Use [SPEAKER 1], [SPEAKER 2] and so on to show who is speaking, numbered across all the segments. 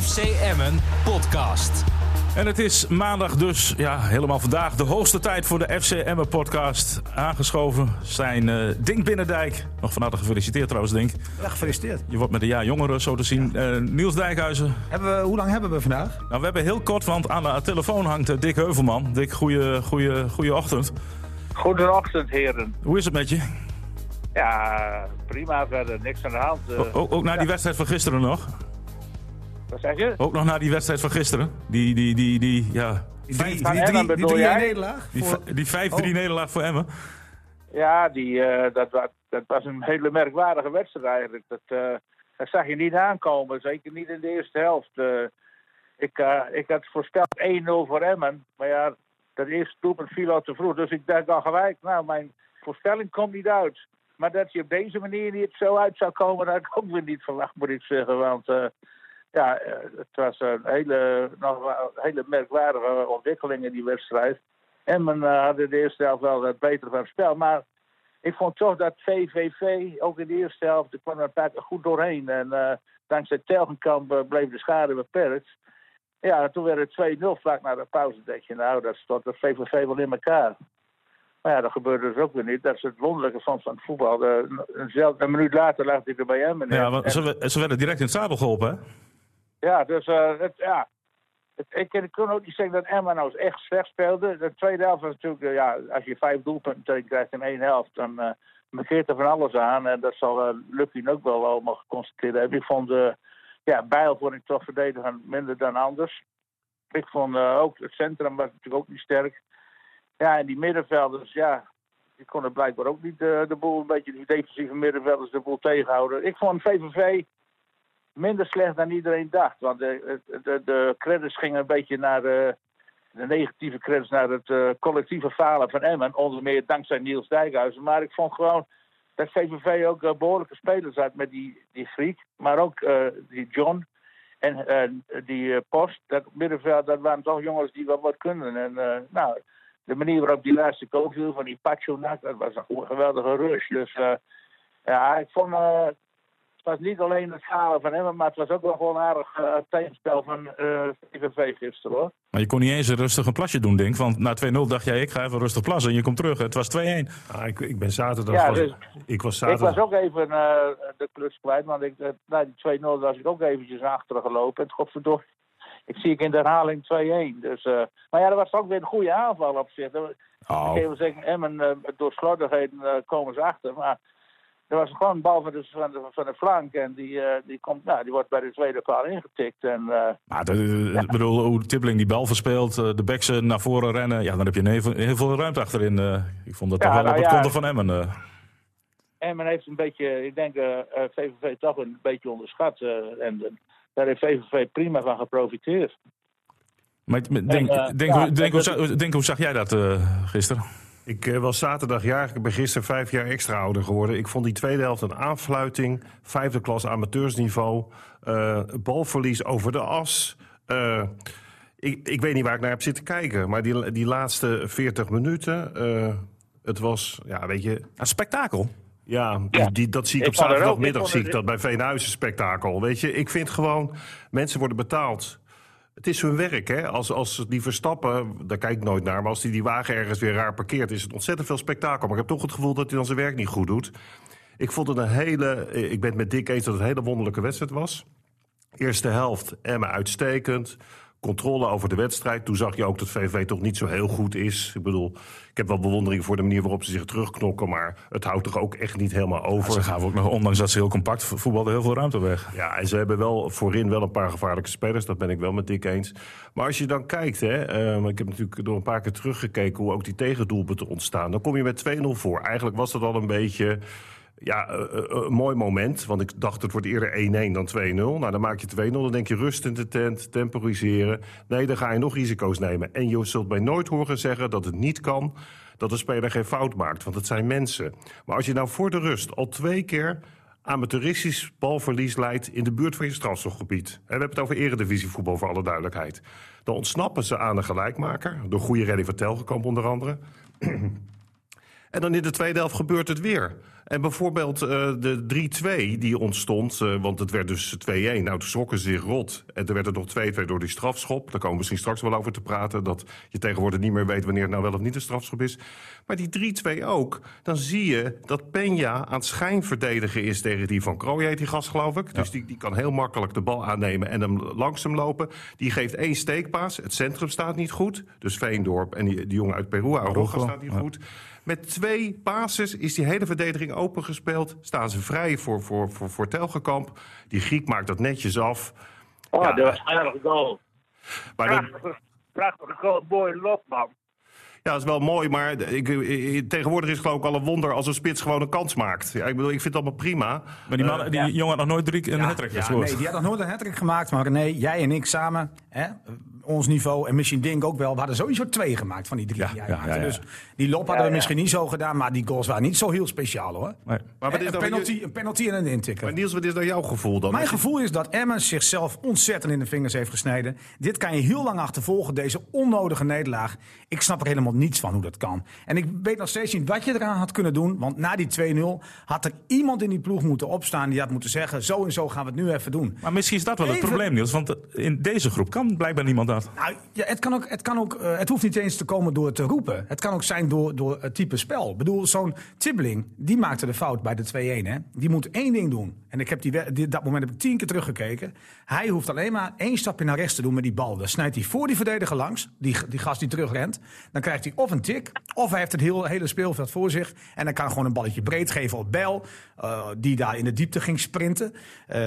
[SPEAKER 1] FC Emmen podcast.
[SPEAKER 2] En het is maandag dus, ja, helemaal vandaag, de hoogste tijd voor de FC Emmen podcast. Aangeschoven zijn uh, Dink Binnendijk. Nog van harte gefeliciteerd trouwens, Dink.
[SPEAKER 3] Ja, gefeliciteerd.
[SPEAKER 2] Je wordt met een jaar jongere, zo te zien. Uh, Niels Dijkhuizen.
[SPEAKER 3] Hebben we, hoe lang hebben we vandaag?
[SPEAKER 2] Nou, we hebben heel kort, want aan de telefoon hangt uh, Dick Heuvelman. Dick, goeie, goeie, goeie ochtend.
[SPEAKER 4] Goedenochtend, heren.
[SPEAKER 2] Hoe is het met je?
[SPEAKER 4] Ja, prima verder. Niks aan de hand.
[SPEAKER 2] O, ook, ook na die wedstrijd van gisteren nog?
[SPEAKER 4] Wat zeg je?
[SPEAKER 2] Ook nog na die wedstrijd van gisteren? Die, die, die, die, ja...
[SPEAKER 3] Die 5-3 nederlaag?
[SPEAKER 2] Die,
[SPEAKER 3] voor...
[SPEAKER 2] die 5-3 oh. nederlaag voor Emmen?
[SPEAKER 4] Ja, die, uh, dat, was, dat was een hele merkwaardige wedstrijd eigenlijk. Dat, uh, dat zag je niet aankomen, zeker niet in de eerste helft. Uh, ik, ik had voorspeld 1-0 voor Emmen, maar ja, dat eerste doelpunt viel al te vroeg. Dus ik dacht al gelijk, nou, mijn voorspelling komt niet uit. Maar dat je op deze manier niet zo uit zou komen, dat had ik ook weer niet verwacht, moet ik zeggen. Want ja, het was een hele, nog hele merkwaardige ontwikkeling in die wedstrijd. En men uh, had in de eerste helft wel het betere van het spel. Maar ik vond toch dat VVV, ook in de eerste helft, er kwam er een paar keer goed doorheen. En uh, dankzij Telgenkamp bleef de schade beperkt. Ja, toen werd het 2-0 vlak na de pauze. denk je, nou, dat stond de VVV wel in elkaar. Maar ja, dat gebeurde dus ook weer niet. Dat is het wonderlijke van, van het voetbal. een, een minuut later lag hij er bij hem.
[SPEAKER 2] Ja, want ze, ze werden direct in het zadel geholpen, hè?
[SPEAKER 4] Ja, dus uh, het, ja. Het, ik, ik kan ook niet zeggen dat Emma nou echt slecht speelde. De tweede helft was natuurlijk, uh, ja, als je vijf doelpunten krijgt in één helft, dan uh, er van alles aan. En dat zal Lucky ook wel allemaal geconstateerd hebben. Ik vond, uh, ja, Bijl vond ik toch verdedigen minder dan anders. Ik vond ook, het centrum was natuurlijk ook niet sterk. Ja, en die middenvelders, ja, die konden blijkbaar ook niet de boel, een beetje die defensieve middenvelders de boel tegenhouden. Ik vond VVV minder slecht dan iedereen dacht. Want de, de, de credits gingen een beetje naar de, de negatieve credits naar het uh, collectieve falen van Emmen. Onder meer dankzij Niels Dijkhuizen. Maar ik vond gewoon dat VVV ook behoorlijke spelers had met die, die. Maar ook die John en die Post. Dat middenveld, dat waren toch jongens die wat kunnen. En nou, de manier waarop die laatste goal viel van die Pachonak, dat was een geweldige rush. Dus ja, ik vond was niet alleen het falen van hem, maar het was ook wel gewoon een aardig uh, tegenspel van uh, VVV gisteren hoor.
[SPEAKER 2] Maar je kon niet eens een rustig een plasje doen, denk Want na 2-0 dacht jij, ik ga even rustig plassen en je komt terug. Het was 2-1.
[SPEAKER 5] Ah, ik, ik ben zaterdag... Ja, was, dus, ik, was zaterdag...
[SPEAKER 4] ik was ook even uh, de klus kwijt, want ik, na die 2-0 was ik ook eventjes achteren gelopen. En godverdomme, ik zie ik in de herhaling 2-1. Dus, maar ja, dat was ook weer een goede aanval op zich. Oh. Ik wil zeggen, Emmen, door slordigheden komen ze achter, maar... Er was gewoon een bal van de, van de, van de flank en die, uh, die, komt, nou, die wordt bij de tweede paal ingetikt. En, uh,
[SPEAKER 2] maar de, ja. bedoel, hoe Tippling die bal verspeelt, de backs naar voren rennen, ja, dan heb je heel, heel veel ruimte achterin. ik vond dat ja, toch wel nou, op het ja, konto van Emmen.
[SPEAKER 4] Emmen heeft een beetje, ik denk VVV toch een beetje onderschat. en daar heeft VVV prima van geprofiteerd.
[SPEAKER 2] Maar denk, en, denk, denk, denk, hoe, denk, hoe zag jij dat gisteren?
[SPEAKER 5] Ik uh, was zaterdag jarig. Ik ben gisteren vijf jaar extra ouder geworden. Ik vond die tweede helft een aanfluiting. Vijfde klas amateursniveau. Uh, balverlies over de as. Uh, ik, ik weet niet waar ik naar heb zitten kijken. Maar die, die laatste 40 minuten. het was, ja, weet je.
[SPEAKER 2] Een spektakel.
[SPEAKER 5] Ja, die, die, dat zie ik, ik op zaterdagmiddag. Zie ik dat bij Veenhuizen spektakel. Weet je, ik vind gewoon. Mensen worden betaald het is hun werk, hè. Als, als die Verstappen, daar kijk ik nooit naar... maar als die, die wagen ergens weer raar parkeert... is het ontzettend veel spektakel. Maar ik heb toch het gevoel dat hij dan zijn werk niet goed doet. Ik vond het een hele... Ik ben het met Dick eens dat het een hele wonderlijke wedstrijd was. Eerste helft, Emma uitstekend controle over de wedstrijd. Toen zag je ook dat VV toch niet zo heel goed is. Ik bedoel, ik heb wel bewondering voor de manier waarop ze zich terugknokken... maar het houdt toch ook echt niet helemaal over.
[SPEAKER 2] Ja, ze gaven ook nog, ondanks dat ze heel compact voetbalden, heel veel ruimte weg.
[SPEAKER 5] Ja, en ze hebben wel voorin wel een paar gevaarlijke spelers. Dat ben ik wel met Dick eens. Maar als je dan kijkt, hè, uh, ik heb natuurlijk door een paar keer teruggekeken... hoe ook die tegendoelpunten ontstaan. Dan kom je met 2-0 voor. Eigenlijk was dat al een beetje ja, uh, uh, een mooi moment. Want ik dacht het wordt eerder 1-1 dan 2-0. Nou, dan maak je 2-0. Dan denk je rust in de tent, temporiseren. Nee, dan ga je nog risico's nemen. En je zult mij nooit horen zeggen dat het niet kan dat de speler geen fout maakt. Want het zijn mensen. Maar als je nou voor de rust al twee keer amateuristisch balverlies leidt in de buurt van je strafstofgebied. En we hebben het over eredivisievoetbal voor alle duidelijkheid. Dan ontsnappen ze aan een gelijkmaker. Door goede redding van Telgekamp onder andere. En dan in de tweede helft gebeurt het weer. En bijvoorbeeld uh, de 3-2 die ontstond, uh, want het werd dus 2-1. Nou, toen schrokken ze zich rot. En toen werd het nog 2-2 door die strafschop. Daar komen we misschien straks wel over te praten. Dat je tegenwoordig niet meer weet wanneer het nou wel of niet een strafschop is. Maar die 3-2 ook. Dan zie je dat Peña aan het schijnverdedigen is tegen die van Krooi, heet die gast geloof ik. Ja. Dus die, die kan heel makkelijk de bal aannemen en hem langs hem lopen. Die geeft één steekpaas. Het centrum staat niet goed. Dus Veendorp en die, die jongen uit Peru, Aroga, staat niet ja. goed. Met twee passes is die hele verdediging opengespeeld. Staan ze vrij voor, voor, voor, voor Telgekamp. Die Griek maakt dat netjes af.
[SPEAKER 4] Oh, ja, dat was een aardige goal. Maar prachtige, dat... prachtige goal, mooi loop, man.
[SPEAKER 5] Ja, dat is wel mooi, maar ik, ik, tegenwoordig is het geloof ik al een wonder als een spits gewoon een kans maakt. Ja, ik bedoel, ik vind het allemaal prima.
[SPEAKER 2] Maar die, man, uh, die ja. jongen had nog nooit drie, een ja, hat-trick
[SPEAKER 3] ja, Nee, die had nog nooit een hat gemaakt. Maar nee, jij en ik samen, hè, ons niveau en misschien Dink ook wel. We hadden sowieso twee gemaakt van die drie. Ja, ja, ja, Dus die lop hadden we misschien niet zo gedaan, maar die goals waren niet zo heel speciaal hoor. Nee. Maar wat is een, penalty, je... een penalty en een intikken.
[SPEAKER 5] Maar Niels, wat is nou jouw gevoel dan?
[SPEAKER 3] Mijn gevoel is dat Emmen zichzelf ontzettend in de vingers heeft gesneden. Dit kan je heel lang achtervolgen, deze onnodige nederlaag. Ik snap er helemaal niets van hoe dat kan. En ik weet nog steeds niet wat je eraan had kunnen doen. Want na die 2-0 had er iemand in die ploeg moeten opstaan die had moeten zeggen: zo en zo gaan we het nu even doen.
[SPEAKER 2] Maar misschien is dat wel even... het probleem, Niels. Want in deze groep kan blijkbaar niemand
[SPEAKER 3] Nou, ja, het, kan ook, het, kan ook, uh, het hoeft niet eens te komen door te roepen. Het kan ook zijn door, door het type spel. Ik bedoel, zo'n Tibbeling, die maakte de fout bij de 2-1. Die moet één ding doen. En ik heb die, dat moment heb ik tien keer teruggekeken. Hij hoeft alleen maar één stapje naar rechts te doen met die bal. Dan snijdt hij voor die verdediger langs, die, die gast die terugrent. Dan krijgt hij of een tik, of hij heeft het hele speelveld voor zich. En dan kan hij gewoon een balletje breed geven op Bel, uh, die daar in de diepte ging sprinten. Uh,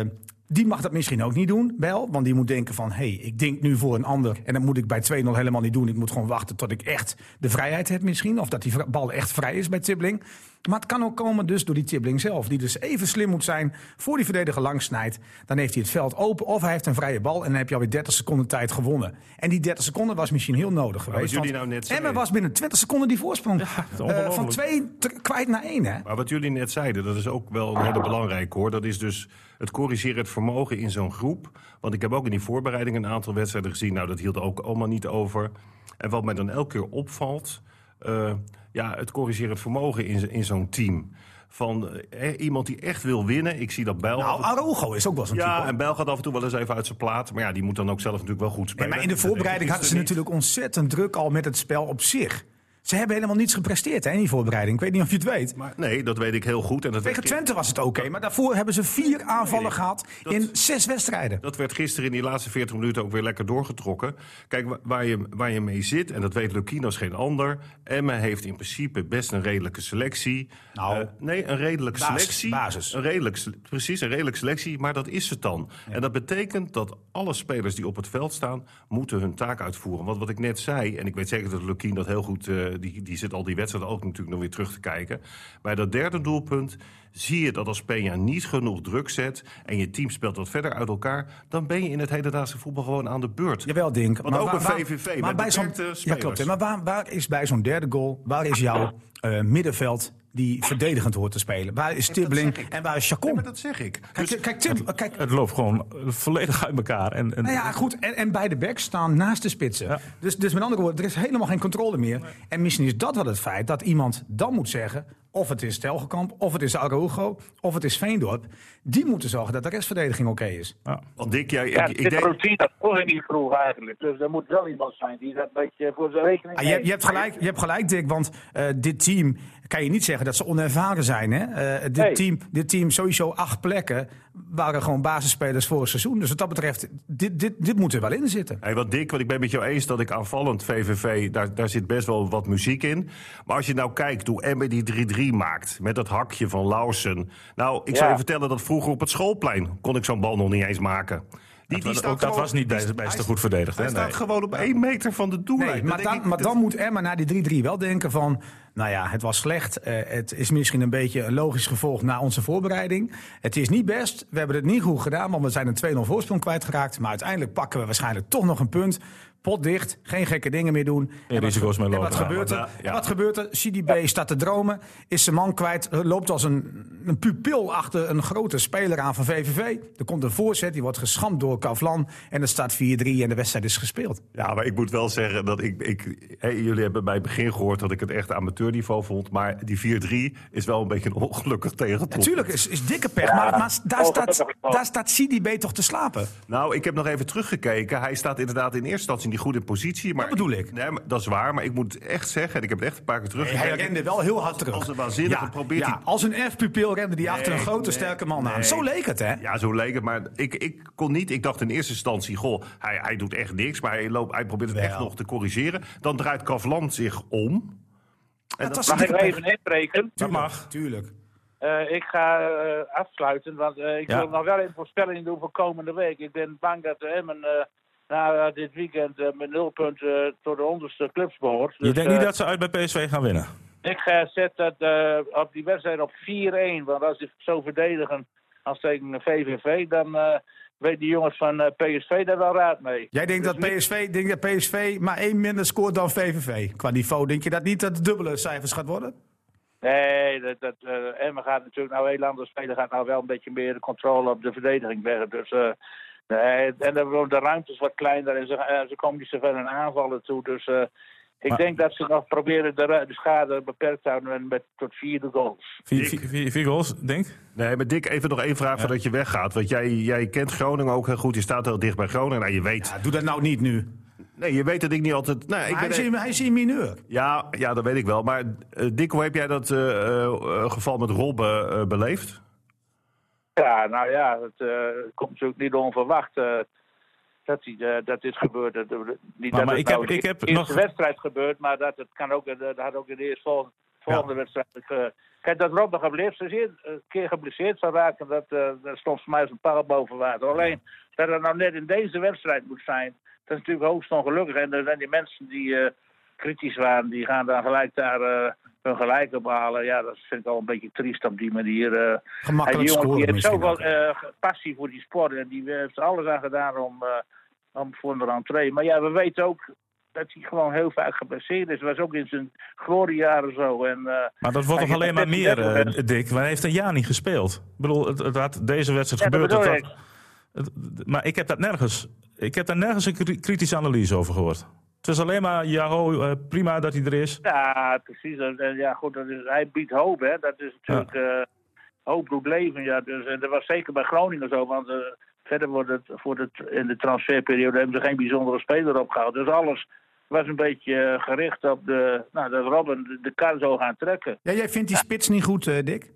[SPEAKER 3] die mag dat misschien ook niet doen, wel. Want die moet denken van, hé, hey, ik denk nu voor een ander. En dat moet ik bij 2-0 helemaal niet doen. Ik moet gewoon wachten tot ik echt de vrijheid heb misschien. Of dat die bal echt vrij is bij Tibbling. Maar het kan ook komen dus door die Tibbling zelf. Die dus even slim moet zijn voor die verdediger langs snijdt. Dan heeft hij het veld open of hij heeft een vrije bal. En dan heb je alweer 30 seconden tijd gewonnen. En die 30 seconden was misschien heel nodig geweest.
[SPEAKER 5] jullie nou net
[SPEAKER 3] was binnen 20 seconden die voorsprong. Ja, uh, van 2 kwijt naar 1. Hè?
[SPEAKER 5] Maar wat jullie net zeiden, dat is ook wel een hele belangrijk hoor. Dat is dus het corrigeren het vermogen in zo'n groep. Want ik heb ook in die voorbereiding een aantal wedstrijden gezien. Nou, dat hield ook allemaal niet over. En wat mij dan elke keer opvalt... Uh, ja, het corrigeren het vermogen in, in zo'n team van eh, iemand die echt wil winnen. Ik zie dat Bijl...
[SPEAKER 3] Nou, Arogo is ook wel zo'n
[SPEAKER 5] Ja,
[SPEAKER 3] type.
[SPEAKER 5] en Bijl gaat af en toe wel eens even uit zijn plaat. Maar ja, die moet dan ook zelf natuurlijk wel goed spelen.
[SPEAKER 3] Nee, maar in de voorbereiding hadden ze natuurlijk ontzettend druk al met het spel op zich. Ze hebben helemaal niets gepresteerd hè, in die voorbereiding. Ik weet niet of je het weet.
[SPEAKER 5] Maar, nee, dat weet ik heel goed. En dat
[SPEAKER 3] Tegen Twente was het oké, okay, maar daarvoor hebben ze vier aanvallen nee, gehad dat, in zes wedstrijden.
[SPEAKER 5] Dat werd gisteren in die laatste 40 minuten ook weer lekker doorgetrokken. Kijk, waar je, waar je mee zit, en dat weet Lukino als geen ander... Emma heeft in principe best een redelijke selectie.
[SPEAKER 3] Nou,
[SPEAKER 5] uh, nee, een redelijke
[SPEAKER 3] basis,
[SPEAKER 5] selectie.
[SPEAKER 3] Basis.
[SPEAKER 5] Een redelijk, precies, een redelijke selectie, maar dat is het dan. Ja. En dat betekent dat alle spelers die op het veld staan... moeten hun taak uitvoeren. Want wat ik net zei, en ik weet zeker dat Lukien dat heel goed... Uh, die, die zit al die wedstrijd ook natuurlijk nog weer terug te kijken. Bij dat derde doelpunt zie je dat als Peña niet genoeg druk zet... en je team speelt wat verder uit elkaar... dan ben je in het hedendaagse voetbal gewoon aan de beurt.
[SPEAKER 3] Jawel, Dink.
[SPEAKER 5] Want
[SPEAKER 3] maar
[SPEAKER 5] ook
[SPEAKER 3] waar,
[SPEAKER 5] een VVV
[SPEAKER 3] maar, bij zo'n, Ja, klopt. Maar waar, waar is bij zo'n derde goal... waar is jouw uh, middenveld die verdedigend hoort te spelen. Waar is Tibbling en waar is Chacon?
[SPEAKER 5] Dat zeg ik.
[SPEAKER 3] Kijk, dus kijk, Tim,
[SPEAKER 2] het,
[SPEAKER 3] kijk,
[SPEAKER 2] het loopt gewoon volledig uit elkaar. En, en...
[SPEAKER 3] Nou ja, goed. En, en beide backs staan naast de spitsen. Ja. Dus, dus met andere woorden, er is helemaal geen controle meer. Nee. En misschien is dat wel het feit dat iemand dan moet zeggen... of het is Telgekamp, of het is Arogo, of het is Veendorp... die moeten zorgen dat de restverdediging oké okay is.
[SPEAKER 5] Ja. Want Dick, jij,
[SPEAKER 4] ja,
[SPEAKER 5] ik,
[SPEAKER 4] ik denk... routine dat volgt niet vroeg eigenlijk. Dus er moet wel iemand zijn die dat een beetje voor zijn rekening
[SPEAKER 3] ah, je, je, hebt gelijk, je hebt gelijk, Dick, want uh, dit team kan je niet zeggen dat ze onervaren zijn. Hè? Uh, dit, team, dit team, sowieso acht plekken, waren gewoon basisspelers voor het seizoen. Dus wat dat betreft, dit, dit, dit moet er wel in zitten.
[SPEAKER 5] Hey, wat Dick, want ik ben met jou eens dat ik aanvallend VVV, daar, daar zit best wel wat muziek in. Maar als je nou kijkt hoe Embe die 3-3 maakt, met dat hakje van Lausen. Nou, ik ja. zou je vertellen dat vroeger op het schoolplein kon ik zo'n bal nog niet eens maken.
[SPEAKER 2] Die, die ook dat was niet best, best goed verdedigd.
[SPEAKER 5] Hij staat
[SPEAKER 2] nee.
[SPEAKER 5] gewoon op één meter van de doellijn.
[SPEAKER 3] Nee, maar, dan, ik, maar dan moet Emma na die 3-3 wel denken van... Nou ja, het was slecht. Uh, het is misschien een beetje een logisch gevolg na onze voorbereiding. Het is niet best. We hebben het niet goed gedaan, want we zijn een 2-0 voorsprong kwijtgeraakt. Maar uiteindelijk pakken we waarschijnlijk toch nog een punt. Pot dicht, geen gekke dingen meer doen.
[SPEAKER 2] Geen risico's meer
[SPEAKER 3] en
[SPEAKER 2] lopen.
[SPEAKER 3] wat gebeurt er?
[SPEAKER 5] ja.
[SPEAKER 3] En wat gebeurt er? CDB staat te dromen, is zijn man kwijt, loopt als een, een pupil achter een grote speler aan van VVV. Er komt een voorzet, die wordt geschampt door Kavlan en er staat 4-3 en de wedstrijd is gespeeld.
[SPEAKER 5] Ja, maar ik moet wel zeggen dat ik. ik jullie hebben bij het begin gehoord dat ik het echt amateurniveau vond. Maar die 4-3 is wel een beetje een ongelukkig tegendoel.
[SPEAKER 3] Natuurlijk is, is dikke pech, maar, maar daar, staat, daar staat CDB toch te slapen.
[SPEAKER 5] Nou, ik heb nog even teruggekeken. Hij staat inderdaad in eerste instantie niet goed in positie. Maar
[SPEAKER 3] Dat bedoel ik.
[SPEAKER 5] Nee, maar dat is waar. Maar ik moet echt zeggen, en ik heb het echt een paar keer
[SPEAKER 3] Hij
[SPEAKER 5] teruggekeken.
[SPEAKER 3] rende wel heel hard terug.
[SPEAKER 5] Als een waanzinnige probeert
[SPEAKER 3] ja,
[SPEAKER 5] hij-
[SPEAKER 3] als een F-pupil rende die achter een grote
[SPEAKER 5] nee,
[SPEAKER 3] sterke man aan. Zo leek het, hè?
[SPEAKER 5] Ja, zo leek het. Maar ik, ik kon niet. Ik dacht in eerste instantie, goh, hij, hij doet echt niks. Maar hij, loopt, hij probeert het echt nog te corrigeren. Dan draait Kavlan zich om. En
[SPEAKER 3] Dat was
[SPEAKER 4] Mag ik even inbreken?
[SPEAKER 2] Dat mag.
[SPEAKER 3] Tuurlijk.
[SPEAKER 4] Eh, ik ga eh, afsluiten, want eh, ik
[SPEAKER 2] Ja.
[SPEAKER 4] wil nog wel een voorspelling doen voor komende week. Ik ben bang dat Emmen eh na eh, dit weekend eh, met nul punten tot de onderste clubs behoort.
[SPEAKER 2] Je
[SPEAKER 4] Dus,
[SPEAKER 2] denkt niet
[SPEAKER 4] eh,
[SPEAKER 2] dat ze uit bij PSV gaan winnen?
[SPEAKER 4] Ik eh, zet dat eh, op die wedstrijd op 4-1. Want als ze zo verdedigen als tegen VVV, dan eh weet die jongens van eh, PSV daar wel raad mee.
[SPEAKER 3] Jij denkt dat
[SPEAKER 4] Dus
[SPEAKER 3] PSV, denk dat PSV maar één minder scoort dan VVV. Qua niveau, denk je dat niet dat het dubbele cijfers gaat worden?
[SPEAKER 4] Nee, dat, dat, eh, Emmen gaat natuurlijk nou heel anders spelen. Gaat nou wel een beetje meer de controle op de verdediging weg. Dus, eh, nee, en dan worden de ruimtes wat kleiner en ze, eh, ze komen niet zo ver in aanvallen toe. Dus eh, ik
[SPEAKER 2] Maar-
[SPEAKER 4] denk dat ze nog proberen de, de schade beperkt te houden met tot vierde goals.
[SPEAKER 2] Vier, vier, vier, vier goals, denk
[SPEAKER 5] Nee, maar Dick, even nog één vraag voordat je weggaat. Want jij, jij kent Groningen ook heel goed. Je staat heel dicht bij Groningen. Nou, je weet,
[SPEAKER 3] Ja, doe dat nou niet nu.
[SPEAKER 5] nee, je weet dat ik niet altijd... Nee, ik
[SPEAKER 3] Maar hij,
[SPEAKER 5] ben,
[SPEAKER 3] is in, hij is in mineur.
[SPEAKER 5] ja, ja, dat weet ik wel. Maar eh, Dick, hoe heb jij dat eh, eh, geval met Rob beleefd?
[SPEAKER 4] Ja, nou ja, het eh, komt natuurlijk niet onverwacht eh, dat, die, eh, dat dit gebeurt. Dat- niet
[SPEAKER 2] Maar-
[SPEAKER 4] dat
[SPEAKER 2] maar
[SPEAKER 4] het
[SPEAKER 2] ik
[SPEAKER 4] nou
[SPEAKER 2] heb-
[SPEAKER 4] in
[SPEAKER 2] ik heb
[SPEAKER 4] wedstrijd gebeurt, maar dat het kan ook, dat had ook in de eerste volgende, volgende wedstrijd. Kijk, dat Rob nog een keer geblesseerd zou raken, dat, dat stond voor mij als een paal boven water. Alleen, dat het nou net in deze wedstrijd moet zijn, dat is natuurlijk hoogst ongelukkig. En er zijn die mensen die kritisch waren, die gaan dan gelijk daar eh, hun gelijk op halen. Ja, dat vind ik al een beetje triest op die manier. eh.
[SPEAKER 3] Gemakkelijk
[SPEAKER 4] En die jongen die heeft zoveel
[SPEAKER 3] ook.
[SPEAKER 4] eh, passie voor die sport en die heeft er alles aan gedaan om, eh, om voor de rentree. Maar ja, we weten ook dat hij gewoon heel vaak geblesseerd is. Dat was ook in zijn gloriejaren zo. En, eh,
[SPEAKER 2] Maar dat wordt
[SPEAKER 4] je
[SPEAKER 2] alleen maar meer,
[SPEAKER 4] 36
[SPEAKER 2] eh, Dick? Maar hij heeft een jaar niet gespeeld. Ik bedoel, het, het had deze wedstrijd
[SPEAKER 4] Ja, dat
[SPEAKER 2] gebeurd. dat
[SPEAKER 4] ik.
[SPEAKER 2] dat- het- maar ik heb dat nergens. Ik heb daar nergens een kri- kritische analyse over gehoord. Het is alleen maar, ja, ho, eh, prima dat hij er is.
[SPEAKER 4] ja, precies. Ja, goed, dat is, hij biedt hoop. Hè. Dat is natuurlijk eh, hoop doet leven. Ja. Dus, en dat was zeker bij Groningen zo. Want eh, verder wordt het, voor het in de transferperiode hebben ze geen bijzondere speler opgehaald. Dus alles was een beetje gericht op de, nou, dat Robin de, de kar zou gaan trekken.
[SPEAKER 3] Ja, jij vindt die spits niet goed, eh, Dick?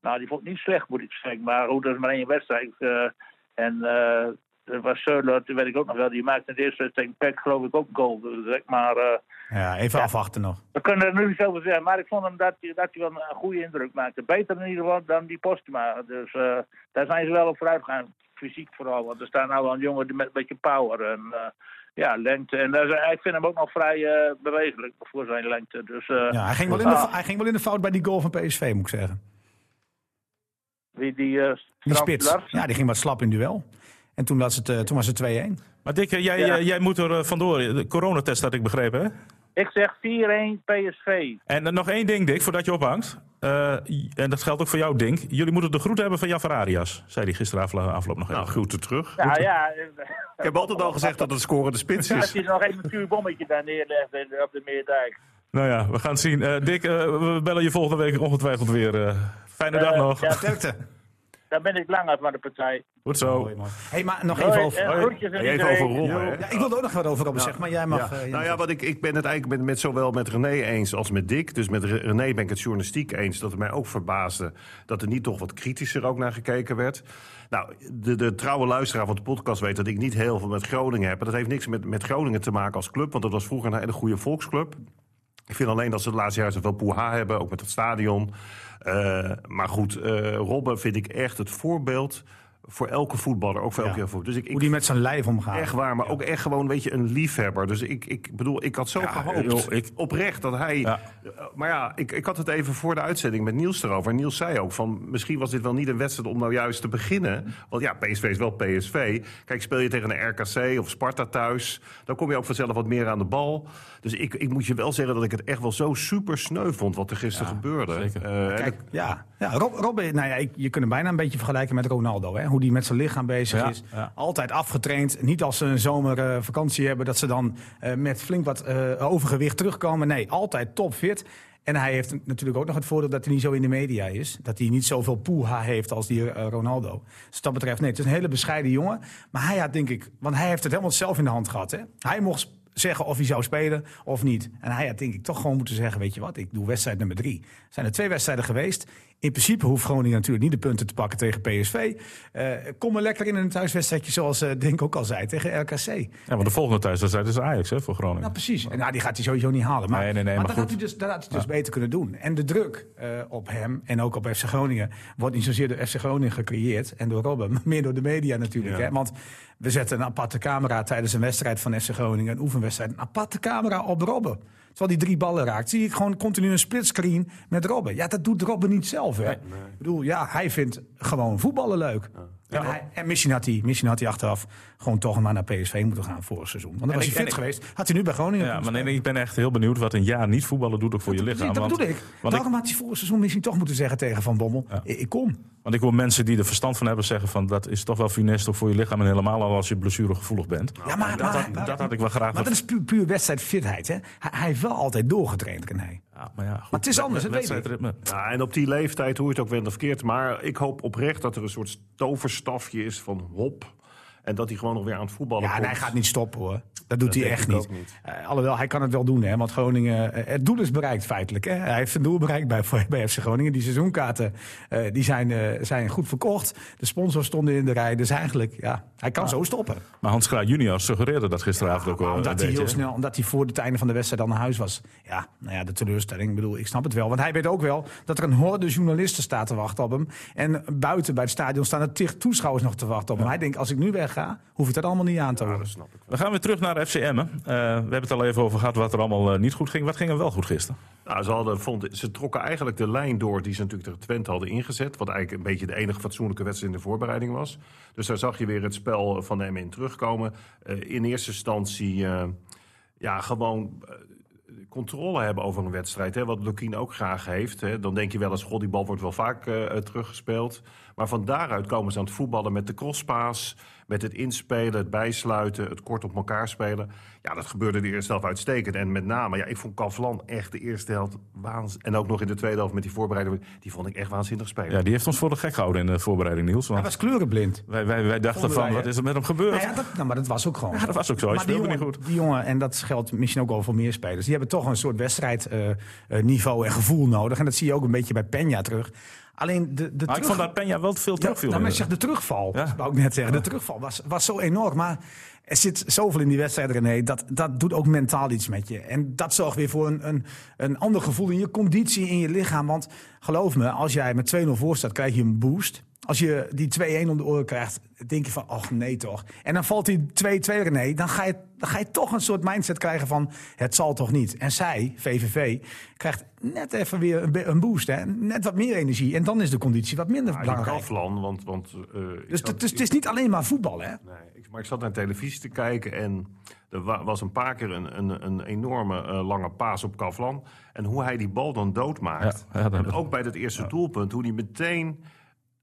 [SPEAKER 4] Nou, die vond ik niet slecht, moet ik zeggen. Maar goed, dat is maar één wedstrijd. eh, en eh er was Seuler, dat weet ik ook nog wel. Die maakte in de eerste tegen Peck geloof ik ook goal. Dus, maar eh,
[SPEAKER 3] Ja, even afwachten nog.
[SPEAKER 4] we kunnen er nu niet over zeggen. Maar ik vond hem dat hij, dat hij wel een goede indruk maakte. Beter in ieder geval dan die Postuma. Dus eh, daar zijn ze wel op vooruit gegaan. Fysiek vooral. Want er staat nou wel een jongen met een beetje power. En eh, ja, lengte. En dat is- ik vind hem ook nog vrij bewegelijk voor zijn lengte. Dus
[SPEAKER 3] Ja, hij, ging wel in de,
[SPEAKER 4] Ah.
[SPEAKER 3] hij ging wel in de fout bij die goal van PSV, moet ik zeggen.
[SPEAKER 4] wie die,
[SPEAKER 3] Die spits. Ja, die ging wat slap in duel. En toen was het, eh, toen was het 2-1.
[SPEAKER 2] Maar Dick, eh, jij,
[SPEAKER 4] Ja.
[SPEAKER 2] eh, jij moet er vandoor. De coronatest had ik begrepen, hè?
[SPEAKER 4] Ik zeg 4-1 PSV.
[SPEAKER 2] En nog één ding, Dick, voordat je ophangt. Eh, en dat geldt ook voor jou, Dink. Jullie moeten de groet hebben van Jafar Arias. Zei hij gisteravond afloop nog even.
[SPEAKER 5] Nou, groeten terug.
[SPEAKER 4] Nou ja,
[SPEAKER 5] Ik heb altijd al gezegd dat het scorende spits
[SPEAKER 4] als
[SPEAKER 5] is.
[SPEAKER 4] hij nog even een vuurbommetje daar neerlegt in- op de Meerdijk.
[SPEAKER 2] Nou ja, we gaan het zien. Eh, Dick, we bellen je volgende week ongetwijfeld weer. fijne dag nog.
[SPEAKER 4] ja.
[SPEAKER 3] Sterkte.
[SPEAKER 4] Daar ben ik lang uit van de partij.
[SPEAKER 2] Goed zo.
[SPEAKER 3] Mooi, man. Hey, maar nog even over...
[SPEAKER 4] groetjes aan
[SPEAKER 5] Even over Rob, hè?
[SPEAKER 3] Ja, ik wilde ook nog wat over Robben zeggen, maar jij mag...
[SPEAKER 5] Ja.
[SPEAKER 3] eh,
[SPEAKER 5] nou ja, wat ik, ik ben het eigenlijk met, met zowel met René eens als met Dick. Dus met Re- René ben ik het journalistiek eens. Dat het mij ook verbaasde dat er niet toch wat kritischer ook naar gekeken werd. Nou, de, de trouwe luisteraar van de podcast weet dat ik niet heel veel met Groningen heb. En dat heeft niks met, met Groningen te maken als club. Want dat was vroeger een hele goede volksclub. Ik vind alleen dat ze het laatste jaar zoveel poeha hebben, ook met het stadion. Eh, maar goed, eh Robben vind ik echt het voorbeeld voor elke voetballer, ook voor elke
[SPEAKER 3] Ja.
[SPEAKER 5] voetballer. Dus ik, ik
[SPEAKER 3] Hoe die met zijn lijf omgaat.
[SPEAKER 5] Echt waar, maar ook echt gewoon, weet je, een liefhebber. Dus ik, ik bedoel, ik had zo gehoopt,
[SPEAKER 2] joh, ik-
[SPEAKER 5] oprecht, dat hij...
[SPEAKER 2] Ja.
[SPEAKER 5] Uh, Maar ja, ik, ik had het even voor de uitzending met Niels erover. En Niels zei ook van, misschien was dit wel niet een wedstrijd om nou juist te beginnen. Want ja, PSV is wel PSV. Kijk, speel je tegen een RKC of Sparta thuis... dan kom je ook vanzelf wat meer aan de bal. Dus ik, ik moet je wel zeggen dat ik het echt wel zo super sneu vond... wat er gisteren gebeurde.
[SPEAKER 2] zeker.
[SPEAKER 5] Uh, en
[SPEAKER 3] Kijk, ja, ja Rob, Robben, nou ja, ik, je kunt hem bijna een beetje vergelijken met Ronaldo. Hè? Hoe die met zijn lichaam bezig
[SPEAKER 2] Ja,
[SPEAKER 3] is.
[SPEAKER 2] ja.
[SPEAKER 3] Altijd afgetraind. Niet als ze een zomervakantie hebben, dat ze dan eh, met flink wat eh, overgewicht terugkomen. Nee, altijd topfit. En hij heeft natuurlijk ook nog het voordeel dat hij niet zo in de media is. Dat hij niet zoveel poeha heeft als die eh, Ronaldo. Dus dat betreft, nee, het is een hele bescheiden jongen. Maar hij had denk ik, want hij heeft het helemaal zelf in de hand gehad. Hè? Hij mocht zeggen of hij zou spelen of niet. En hij had denk ik toch gewoon moeten zeggen, weet je wat, ik doe wedstrijd nummer drie. Er zijn er twee wedstrijden geweest. In principe hoeft Groningen natuurlijk niet de punten te pakken tegen PSV. Eh, kom maar lekker in een thuiswedstrijdje zoals eh Denk ook al zei, tegen RKC.
[SPEAKER 2] Ja, want de volgende thuiswedstrijd is Ajax hè, voor Groningen.
[SPEAKER 3] Nou, precies. En nou, die gaat hij sowieso niet halen. Maar,
[SPEAKER 2] Nee, nee, nee,
[SPEAKER 3] maar,
[SPEAKER 2] maar
[SPEAKER 3] dat, had
[SPEAKER 2] goed.
[SPEAKER 3] hij dus, dat had hij dus beter kunnen doen. En de druk eh, op hem en ook op FC Groningen wordt niet zozeer door FC Groningen gecreëerd en door Robben, maar meer door de media natuurlijk.
[SPEAKER 5] Ja.
[SPEAKER 3] Hè? Want we zetten een aparte camera tijdens een wedstrijd van FC Groningen, een oefenwedstrijd, een aparte camera op Robben. Terwijl die drie ballen raakt, zie ik gewoon continu een splitscreen met Robben. Ja, dat doet Robben niet zelf. Hè? Ik bedoel, ja, hij vindt gewoon voetballen leuk. En, hij, en misschien, had hij, misschien had hij achteraf gewoon toch maar naar PSV moeten gaan voor het seizoen. Want dan was
[SPEAKER 2] ik-
[SPEAKER 3] hij fit
[SPEAKER 2] ik-
[SPEAKER 3] geweest, had hij nu bij Groningen
[SPEAKER 2] Ja, maar nee, ik ben echt heel benieuwd wat een jaar niet voetballen doet ook voor je lichaam.
[SPEAKER 3] dat
[SPEAKER 2] want,
[SPEAKER 3] bedoel ik.
[SPEAKER 2] Want ik,
[SPEAKER 3] had hij voor het seizoen misschien toch moeten zeggen tegen Van Bommel. Ik, ik kom.
[SPEAKER 2] want ik hoor mensen die er verstand van hebben zeggen van dat is toch wel funest ook voor je lichaam en helemaal al als je blessuregevoelig bent.
[SPEAKER 3] ja, maar,
[SPEAKER 2] dat,
[SPEAKER 3] maar,
[SPEAKER 2] had, dat had ik wel graag.
[SPEAKER 3] maar dat is puur, puur wedstrijdfitheid. Hè? Hij, hij heeft wel altijd doorgetraind, René.
[SPEAKER 2] Ja, maar, ja, goed.
[SPEAKER 3] Maar het is anders, ik.
[SPEAKER 2] Wedstrijdritme.
[SPEAKER 5] Ja, en op die leeftijd, hoe je het ook bent of verkeerd. Maar ik hoop oprecht dat er een soort toverstafje is van hop. En dat hij gewoon nog weer aan het voetballen
[SPEAKER 3] Ja, en
[SPEAKER 5] komt.
[SPEAKER 3] hij gaat niet stoppen hoor. Dat doet hij echt niet. Eh, alhoewel, hij kan het wel doen. Hè? Want Groningen, eh, het doel is bereikt feitelijk. Hè? Hij heeft zijn doel bereikt bij, bij FC Groningen. Die seizoenkaarten eh, die zijn, eh, zijn goed verkocht. De sponsors stonden in de rij. Dus eigenlijk, ja, hij kan zo stoppen.
[SPEAKER 2] Maar Hans Kraai junior suggereerde dat gisteravond ook wel.
[SPEAKER 3] omdat
[SPEAKER 2] een
[SPEAKER 3] hij heel snel, omdat hij voor het einde van de wedstrijd al naar huis was. Ja, nou ja, de teleurstelling. Ik bedoel, ik snap het wel. Want hij weet ook wel dat er een horde journalisten staat te wachten op hem. En buiten bij het stadion staan er tig toeschouwers nog te wachten op hem. Hij denkt, als ik nu wegga, hoef ik dat allemaal niet aan te
[SPEAKER 5] Ja,
[SPEAKER 3] horen.
[SPEAKER 5] snap ik.
[SPEAKER 2] We gaan weer terug naar FC Emmen. Eh, we hebben het al even over gehad wat er allemaal eh, niet goed ging. Wat ging er wel goed gisteren?
[SPEAKER 5] Nou, ze, hadden, vond, ze trokken eigenlijk de lijn door die ze natuurlijk tegen Twente hadden ingezet. Wat eigenlijk een beetje de enige fatsoenlijke wedstrijd in de voorbereiding was. Dus daar zag je weer het spel van hem in terugkomen. Eh, in eerste instantie eh, ja, gewoon controle hebben over een wedstrijd. Hè, wat Lukien ook graag heeft. Hè. Dan denk je wel eens, god, die bal wordt wel vaak teruggespeeld. Maar van daaruit komen ze aan het voetballen met de crosspaas. Met het inspelen, het bijsluiten, het kort op elkaar spelen. Ja, dat gebeurde de eerste helft uitstekend. En met name, ja, ik vond Kavlan echt de eerste helft waanzinnig. En ook nog in de tweede helft met die voorbereiding, die vond ik echt waanzinnig spelen.
[SPEAKER 2] Ja, die heeft ons voor de gek gehouden in de voorbereiding, Niels.
[SPEAKER 3] Hij
[SPEAKER 2] Want
[SPEAKER 3] was kleurenblind.
[SPEAKER 2] wij, wij, wij dachten
[SPEAKER 3] Vonden
[SPEAKER 2] van,
[SPEAKER 3] wij,
[SPEAKER 2] wat is er met hem gebeurd?
[SPEAKER 3] Nou ja, dat, nou, maar dat was ook gewoon.
[SPEAKER 2] Ja, dat was ook zo. Hij
[SPEAKER 3] Maar die
[SPEAKER 2] speelde niet
[SPEAKER 3] jongen,
[SPEAKER 2] goed.
[SPEAKER 3] die jongen, en dat geldt misschien ook wel voor meer spelers, die hebben toch een soort wedstrijdniveau en gevoel nodig. En dat zie je ook een beetje bij Peña terug. Alleen de, de
[SPEAKER 2] Maar ik
[SPEAKER 3] terug-
[SPEAKER 2] vond dat Peña wel veel
[SPEAKER 3] Ja,
[SPEAKER 2] terugviel.
[SPEAKER 3] nou, maar zeg, de terugval,
[SPEAKER 2] Ja.
[SPEAKER 3] wou ik net zeggen. De terugval was, was zo enorm. Maar er zit zoveel in die wedstrijd, René. Dat, dat doet ook mentaal iets met je. En dat zorgt weer voor een, een, een ander gevoel in je conditie, in je lichaam. Want geloof me, als jij met 2-0 voor staat, krijg je een boost. Als je die 2-1 om de oren krijgt, denk je van, ach nee toch. En dan valt die 2-2 René, dan ga, je, dan ga je toch een soort mindset krijgen van, het zal toch niet. En zij, VVV, krijgt net even weer een, boost. Hè? Net wat meer energie. En dan is de conditie wat minder
[SPEAKER 5] Ja, die
[SPEAKER 3] belangrijk.
[SPEAKER 5] Kavlan, want... want eh,
[SPEAKER 3] Dus het, is, het is niet alleen maar voetbal, hè?
[SPEAKER 5] Nee, ik, maar ik zat naar televisie te kijken en er wa- was een paar keer een, een, een enorme eh, lange paas op Kavlan. En hoe hij die bal dan doodmaakt.
[SPEAKER 2] Ja,
[SPEAKER 5] en ook bij dat eerste doelpunt, hoe hij meteen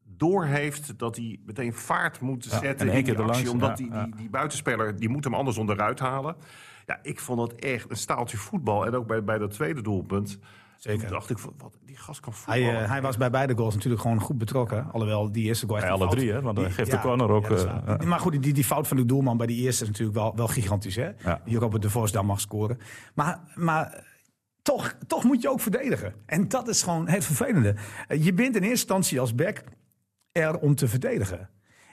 [SPEAKER 5] doorheeft dat hij meteen vaart moet zetten
[SPEAKER 2] in
[SPEAKER 5] die
[SPEAKER 2] keer
[SPEAKER 5] actie. Omdat die, die, die buitenspeler, die moet hem anders onderuit halen. Ja, ik vond dat echt een staaltje voetbal. En ook bij, bij dat tweede doelpunt.
[SPEAKER 3] Zeker.
[SPEAKER 5] Toen dacht ik, wat, die gast kan
[SPEAKER 3] Hij,
[SPEAKER 5] voetballen.
[SPEAKER 3] eh, hij was bij beide goals natuurlijk gewoon goed betrokken. Alhoewel die eerste goal...
[SPEAKER 2] Bij alle
[SPEAKER 3] fout-
[SPEAKER 2] drie, hè? Want hij geeft de corner ook, eh,
[SPEAKER 3] maar goed, die, die fout van de doelman bij die eerste is natuurlijk wel, wel gigantisch. Hè?
[SPEAKER 2] Ja.
[SPEAKER 3] Die Robert de Vos dan mag scoren. Maar, maar toch, toch moet je ook verdedigen. En dat is gewoon het vervelende. Eh, Je bent in eerste instantie als back er om te verdedigen.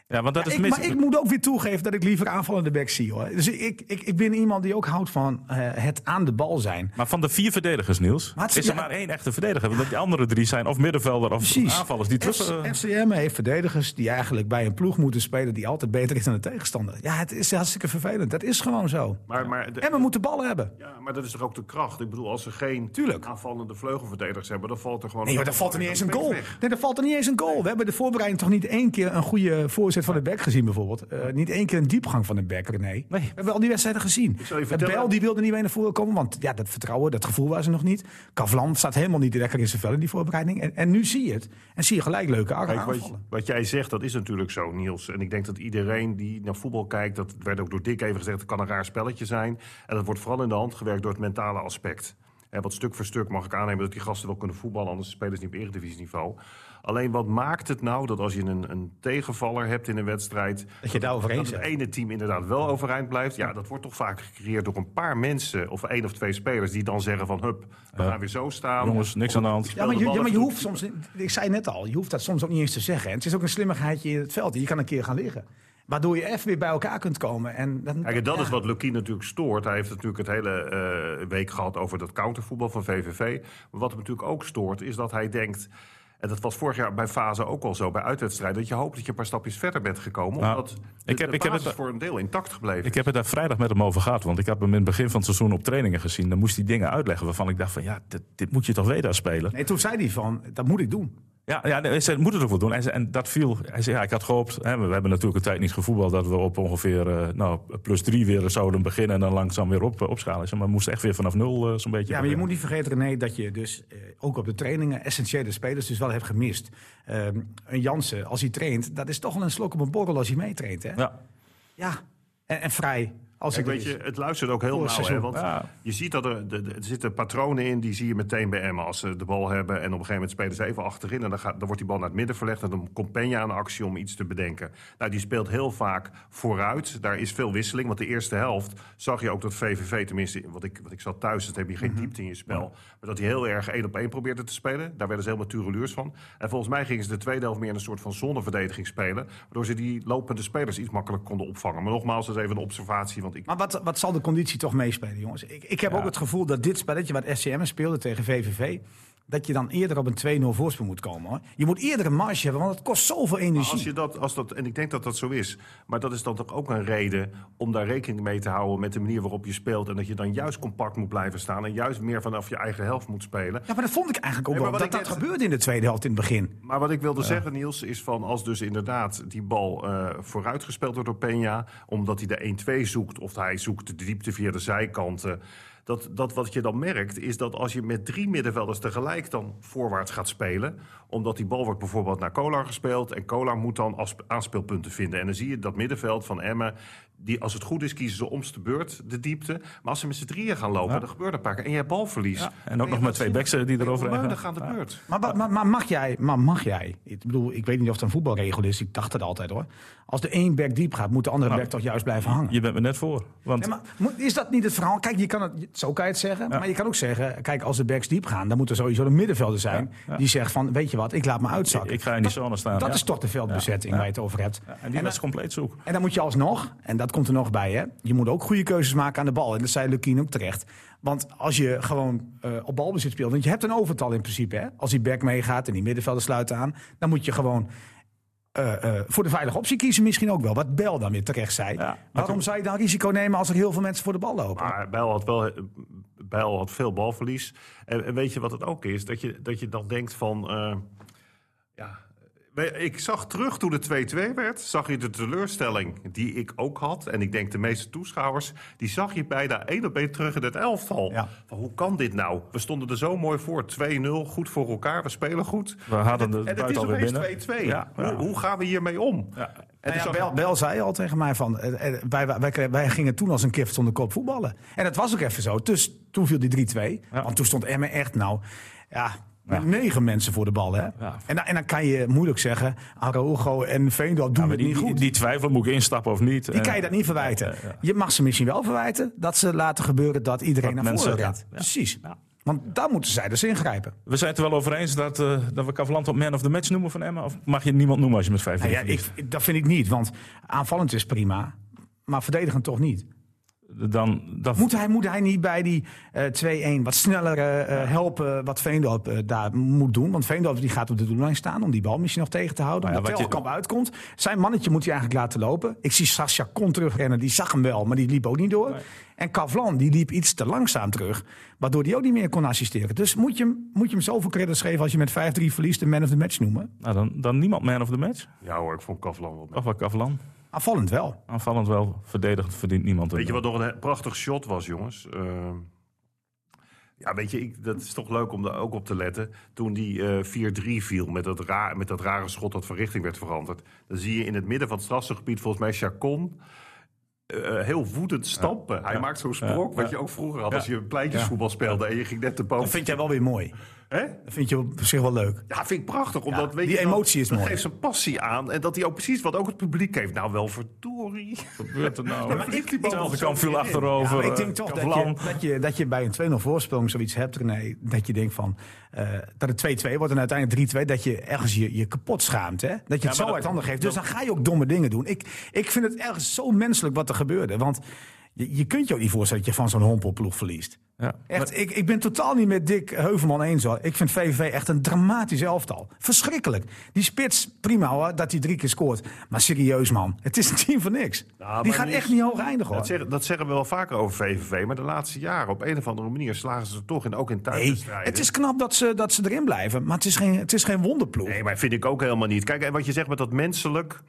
[SPEAKER 2] Ja, want dat is
[SPEAKER 3] ik,
[SPEAKER 2] mis.
[SPEAKER 3] maar ik moet ook weer toegeven dat ik liever aanvallende back zie. Hoor. Dus ik, ik, ik ben iemand die ook houdt van eh, het aan de bal zijn.
[SPEAKER 2] Maar van de vier verdedigers, Niels,
[SPEAKER 3] Maar het-
[SPEAKER 2] is er
[SPEAKER 3] ja.
[SPEAKER 2] maar één echte verdediger. Want die andere drie zijn of middenvelder of
[SPEAKER 3] Precies.
[SPEAKER 2] aanvallers. Die tussen,
[SPEAKER 3] FCM heeft verdedigers die eigenlijk bij een ploeg moeten spelen die altijd beter is dan de tegenstander. Ja, het is hartstikke vervelend. Dat is gewoon zo.
[SPEAKER 5] Maar, maar, de-
[SPEAKER 3] En we moeten ballen hebben.
[SPEAKER 5] ja, maar dat is toch ook de kracht? Ik bedoel, als ze geen
[SPEAKER 3] Tuurlijk.
[SPEAKER 5] aanvallende vleugelverdedigers hebben, dan valt er gewoon...
[SPEAKER 3] Nee, maar daar valt er niet eens een goal. Nee, daar valt er niet eens een goal. We hebben de voorbereiding toch niet één keer een goede voorzet van de back gezien, bijvoorbeeld. Eh, niet één keer een diepgang van de back, René. We hebben al die wedstrijden gezien. Bel die wilde niet meer naar voren komen, want ja, dat vertrouwen, dat gevoel was er nog niet. Kavlan staat helemaal niet lekker in zijn vel in die voorbereiding. En, en nu zie je het. En zie je gelijk leuke
[SPEAKER 5] Kijk, wat,
[SPEAKER 3] aanvallen.
[SPEAKER 5] wat jij zegt, dat is natuurlijk zo, Niels. En ik denk dat iedereen die naar voetbal kijkt, dat werd ook door Dick even gezegd, het kan een raar spelletje zijn. En dat wordt vooral in de hand gewerkt door het mentale aspect. Hè, want stuk voor stuk mag ik aannemen dat die gasten wel kunnen voetballen, anders spelen ze niet op eredivisieniveau. Alleen wat maakt het nou dat als je een, een tegenvaller hebt in een wedstrijd,
[SPEAKER 3] Dat je daar
[SPEAKER 5] dat het ene team inderdaad wel overeind blijft. Ja, dat wordt toch vaak gecreëerd door een paar mensen of één of twee spelers die dan zeggen van hup, we gaan weer zo staan.
[SPEAKER 2] Jongens, niks aan de hand.
[SPEAKER 3] Ja, maar je, ja, maar je hoeft soms, ik zei net al, je hoeft dat soms ook niet eens te zeggen. En het is ook een slimmigheidje in het veld. Je kan een keer gaan liggen. Waardoor je even weer bij elkaar kunt komen. En dan,
[SPEAKER 5] Kijk, en dat
[SPEAKER 3] ja.
[SPEAKER 5] is wat Lukien natuurlijk stoort. Hij heeft natuurlijk het hele eh, week gehad over dat countervoetbal van VVV. Maar wat hem natuurlijk ook stoort, is dat hij denkt... En dat was vorig jaar bij fase ook al zo, bij uitwedstrijden... dat je hoopt dat je een paar stapjes verder bent gekomen.
[SPEAKER 2] Nou,
[SPEAKER 5] omdat de,
[SPEAKER 2] ik heb-
[SPEAKER 5] de
[SPEAKER 2] ik heb
[SPEAKER 5] basis
[SPEAKER 2] het-
[SPEAKER 5] voor een deel intact gebleven.
[SPEAKER 2] Ik heb het daar vrijdag met hem over gehad. Want ik heb hem in het begin van het seizoen op trainingen gezien. Dan moest hij dingen uitleggen waarvan ik dacht van ja, dit, dit moet je toch weten als speler.
[SPEAKER 3] Nee, toen zei hij van, dat moet ik doen.
[SPEAKER 2] Ja, ja hij zei, moet het ook wel doen. Zei, en dat viel. Hij zei, ja, ik had gehoopt. Hè, we hebben natuurlijk een tijd niet gevoetbald. Dat we op ongeveer eh, nou, plus drie weer zouden beginnen. En dan langzaam weer op, opschalen. Ik zei, Maar we moesten echt weer vanaf nul eh, zo'n beetje.
[SPEAKER 3] Ja, maar je moet niet vergeten, René, dat je dus ook op de trainingen essentiële spelers dus wel hebt gemist. Ehm, een Jansen, als hij traint, dat is toch wel een slok op een borrel als hij meetraint. Hè? Ja.
[SPEAKER 2] Ja.
[SPEAKER 3] En, en vrij. Als het
[SPEAKER 5] weet je, het luistert ook heel nauw. Hè, want
[SPEAKER 2] Ja.
[SPEAKER 5] je ziet dat er, er zitten patronen in, die zie je meteen bij Emma. Als ze de bal hebben en op een gegeven moment spelen ze even achterin... en dan, gaat, dan wordt die bal naar het midden verlegd... en dan komt Peña aan de actie om iets te bedenken. Nou, die speelt heel vaak vooruit. Daar is veel wisseling, want de eerste helft zag je ook dat VVV... tenminste, wat ik, wat ik zat thuis, dat heb je geen
[SPEAKER 3] Mhm.
[SPEAKER 5] diepte in je spel... maar dat hij heel erg één op één probeerde te spelen. Daar werden ze helemaal tureluurs van. En volgens mij gingen ze de tweede helft meer in een soort van zonneverdediging spelen... waardoor ze die lopende spelers iets makkelijker konden opvangen. Maar nogmaals, dat is even een observatie, want ik...
[SPEAKER 3] Maar wat, wat zal de conditie toch meespelen, jongens? Ik, ik heb ook het gevoel dat dit spelletje wat SCM speelde tegen VVV... dat je dan eerder op een 2-0 voorsprong moet komen. Hoor. Je moet eerder een marge hebben, want het kost zoveel energie.
[SPEAKER 5] Als je dat, als dat, en ik denk dat dat zo is. Maar dat is dan toch ook een reden om daar rekening mee te houden met de manier waarop je speelt. En dat je dan juist compact moet blijven staan. En juist meer vanaf je eigen helft moet spelen.
[SPEAKER 3] Ja, maar dat vond ik eigenlijk ook
[SPEAKER 5] Nee,
[SPEAKER 3] wel. Dat dat
[SPEAKER 5] net-
[SPEAKER 3] gebeurde in de tweede helft in het begin.
[SPEAKER 5] Maar wat ik wilde zeggen, Niels, is van als dus inderdaad die bal eh vooruitgespeeld wordt door Peña. Omdat hij de 1-2 zoekt of hij zoekt de diepte via de zijkanten. Dat, dat wat je dan merkt, is dat als je met drie middenvelders tegelijk dan voorwaarts gaat spelen. Omdat die bal wordt bijvoorbeeld naar Kolar gespeeld. En Kolar moet dan aanspeelpunten vinden. En dan zie je dat middenveld van Emmen. Die, als het goed is, kiezen ze omste beurt de diepte. Maar als ze met z'n drieën gaan lopen,
[SPEAKER 2] Ja.
[SPEAKER 5] dan gebeurt er een paar keer. En je hebt balverlies.
[SPEAKER 2] Ja, en ook nog met
[SPEAKER 5] gaat
[SPEAKER 2] twee backs, eh, die
[SPEAKER 5] dan
[SPEAKER 2] eroverheen
[SPEAKER 5] Dan
[SPEAKER 2] gaan.
[SPEAKER 5] gaat de
[SPEAKER 2] Ja.
[SPEAKER 5] beurt.
[SPEAKER 3] Maar, maar, maar, maar mag jij, maar mag jij, ik bedoel, ik weet niet of het een voetbalregel is, ik dacht het altijd hoor. Als de één back diep gaat, moet de andere
[SPEAKER 2] Nou,
[SPEAKER 3] back toch juist blijven hangen.
[SPEAKER 2] Je bent me net voor. Want
[SPEAKER 3] Nee, maar is dat niet het verhaal? Kijk, je kan het, zo kan je het zeggen. Maar je kan ook zeggen, kijk, als de backs diep gaan, dan moet er sowieso een middenvelder zijn.
[SPEAKER 2] Ja, ja.
[SPEAKER 3] Die zegt van, weet je wat, ik laat me uitzakken.
[SPEAKER 2] ik ga in die zone staan.
[SPEAKER 3] dat
[SPEAKER 2] ja.
[SPEAKER 3] is toch de veldbezetting
[SPEAKER 2] Ja.
[SPEAKER 3] waar je het over hebt.
[SPEAKER 2] Ja, en die
[SPEAKER 3] En
[SPEAKER 2] was
[SPEAKER 3] dan-
[SPEAKER 2] compleet zoek.
[SPEAKER 3] En dan moet je alsnog, en dat komt er nog bij, hè, je moet ook goede keuzes maken aan de bal. En dat zei Lukien ook terecht. Want als je gewoon eh, op balbezit speelt, want je hebt een overtal in principe. Hè? Als die back meegaat en die middenvelder sluiten aan, dan moet je gewoon eh, eh, voor de veilige optie kiezen misschien ook wel. Wat Bel dan weer terecht zei.
[SPEAKER 2] Ja,
[SPEAKER 3] Waarom zou je dan risico nemen als er heel veel mensen voor de bal lopen?
[SPEAKER 5] Maar Bijl had wel Bijl had veel balverlies. En, en weet je wat het ook is? Dat je, dat je dan denkt van... ik zag terug toen het 2-2 werd... zag je de teleurstelling die ik ook had. En ik denk de meeste toeschouwers... die zag je bijna één op één terug in het elftal.
[SPEAKER 3] Ja.
[SPEAKER 5] Van, hoe kan dit nou? We stonden er zo mooi voor. 2-0, goed voor elkaar. We spelen goed.
[SPEAKER 2] We hadden de
[SPEAKER 5] en het is
[SPEAKER 2] alweer
[SPEAKER 5] opeens
[SPEAKER 2] binnen.
[SPEAKER 5] 2-2.
[SPEAKER 2] Ja,
[SPEAKER 5] Hoe,
[SPEAKER 2] ja.
[SPEAKER 5] hoe gaan we hiermee om?
[SPEAKER 2] Ja.
[SPEAKER 5] En
[SPEAKER 3] Nou Bel, Bel zei al tegen mij van, eh, eh, wij, wij, wij gingen toen als een kip zonder kop voetballen. En dat was ook even zo. Dus toen viel die 3-2.
[SPEAKER 2] Ja.
[SPEAKER 3] Want toen stond Emmen echt nou, ja, met negen mensen voor de bal. Hè?
[SPEAKER 2] Ja.
[SPEAKER 3] En, dan, en dan kan je moeilijk zeggen, Araujo en Veendal doen
[SPEAKER 2] Ja,
[SPEAKER 3] het
[SPEAKER 2] die,
[SPEAKER 3] niet goed.
[SPEAKER 2] die twijfel, moet ik instappen of niet?
[SPEAKER 3] Die kan je dat niet verwijten.
[SPEAKER 2] Ja, ja, ja.
[SPEAKER 3] Je mag ze misschien wel verwijten dat ze laten gebeuren dat iedereen
[SPEAKER 2] Dat
[SPEAKER 3] naar voren rent.
[SPEAKER 2] ja, ja.
[SPEAKER 3] Precies.
[SPEAKER 2] Ja.
[SPEAKER 3] Want daar moeten zij dus ingrijpen.
[SPEAKER 2] We zijn het er wel over eens dat, eh, dat we Cavalant op man of the match noemen van Emma? Of mag je niemand noemen als je met 5
[SPEAKER 3] Nou ja, ik, dat vind ik niet, want aanvallend is prima, maar verdedigend toch niet.
[SPEAKER 2] Dan, dan,
[SPEAKER 3] Moet hij, moet hij niet bij die eh 2-1 wat sneller eh, helpen wat Veendorp eh, daar moet doen? Want Veendorp die gaat op de doellijn staan om die bal misschien nog tegen te houden.
[SPEAKER 2] Maar ja,
[SPEAKER 3] omdat
[SPEAKER 2] wat je-
[SPEAKER 3] Telkamp uitkomt. Zijn mannetje moet hij eigenlijk laten lopen. Ik zie Sascha Kon terugrennen, die zag hem wel, maar die liep ook niet door. En Kavlan die liep iets te langzaam terug, waardoor hij ook niet meer kon assisteren. Dus moet je, hem- moet je hem zoveel credits geven als je met 5-3 verliest de man of the match noemen?
[SPEAKER 2] nou, dan, dan niemand man of the match?
[SPEAKER 5] Ja hoor, ik vond Kavlan wel.
[SPEAKER 2] Of wat Cavalant?
[SPEAKER 3] Aanvallend wel.
[SPEAKER 2] Aanvallend wel, verdedigend verdient niemand.
[SPEAKER 5] Weet je wat nog een prachtig shot was, jongens? Ehm, ja, weet je, ik, dat is toch leuk om daar ook op te letten. Toen die eh 4-3 viel met dat, ra met dat rare schot dat van richting werd veranderd. Dan zie je in het midden van het strafgebied volgens mij Chacon eh, heel woedend stampen. Hij
[SPEAKER 2] ja.
[SPEAKER 5] maakt zo'n sprong,
[SPEAKER 2] Ja,
[SPEAKER 5] wat je ook vroeger had als je pleintjesvoetbal speelde en je ging net te boven.
[SPEAKER 3] Dat vind jij wel weer mooi.
[SPEAKER 5] Hè?
[SPEAKER 3] Dat vind je op zich wel leuk.
[SPEAKER 5] Ja, vind ik prachtig. Omdat,
[SPEAKER 3] Ja,
[SPEAKER 5] weet
[SPEAKER 3] die
[SPEAKER 5] je, dat-
[SPEAKER 3] emotie is
[SPEAKER 5] dat
[SPEAKER 3] mooi.
[SPEAKER 5] geeft zijn passie aan. En dat hij ook precies wat ook het publiek heeft. Nou, wel verdorie.
[SPEAKER 2] Wat gebeurt er nou?
[SPEAKER 5] maar ik- ik-
[SPEAKER 2] Hetzelfde kamp viel
[SPEAKER 5] Ja,
[SPEAKER 2] achterover.
[SPEAKER 3] maar ik
[SPEAKER 2] eh,
[SPEAKER 3] denk toch dat je, dat, je, dat je bij een 2-0 voorsprong zoiets hebt, René. Dat je denkt van, eh, dat het 2-2 wordt en uiteindelijk 3-2. Dat je ergens je, je kapot schaamt. Hè? Dat je het zo uit handen geeft. Dus dan ga je ook domme dingen doen. Ik, ik vind het ergens zo menselijk wat er gebeurde. Want je, je kunt je ook niet voorstellen dat je van zo'n hompelploeg verliest.
[SPEAKER 2] Ja.
[SPEAKER 3] Echt, ik, ik ben totaal niet met Dick Heuvelman eens hoor. Ik vind VVV echt een dramatisch elftal. Verschrikkelijk. Die spits, prima hoor, dat hij drie keer scoort. Maar serieus man, het is een team van niks.
[SPEAKER 5] Nou,
[SPEAKER 3] die gaat
[SPEAKER 5] niet-
[SPEAKER 3] echt niet hoog eindigen hoor.
[SPEAKER 5] Dat zeggen, dat zeggen we wel vaker over VVV. Maar de laatste jaren, op een of andere manier, slagen ze er toch in. Ook in
[SPEAKER 3] Nee,
[SPEAKER 5] thuiswedstrijden.
[SPEAKER 3] het is knap dat ze, dat ze erin blijven, maar het is geen, het is geen wonderploeg.
[SPEAKER 5] Nee, maar vind ik ook helemaal niet. Kijk, en wat je zegt met dat menselijk...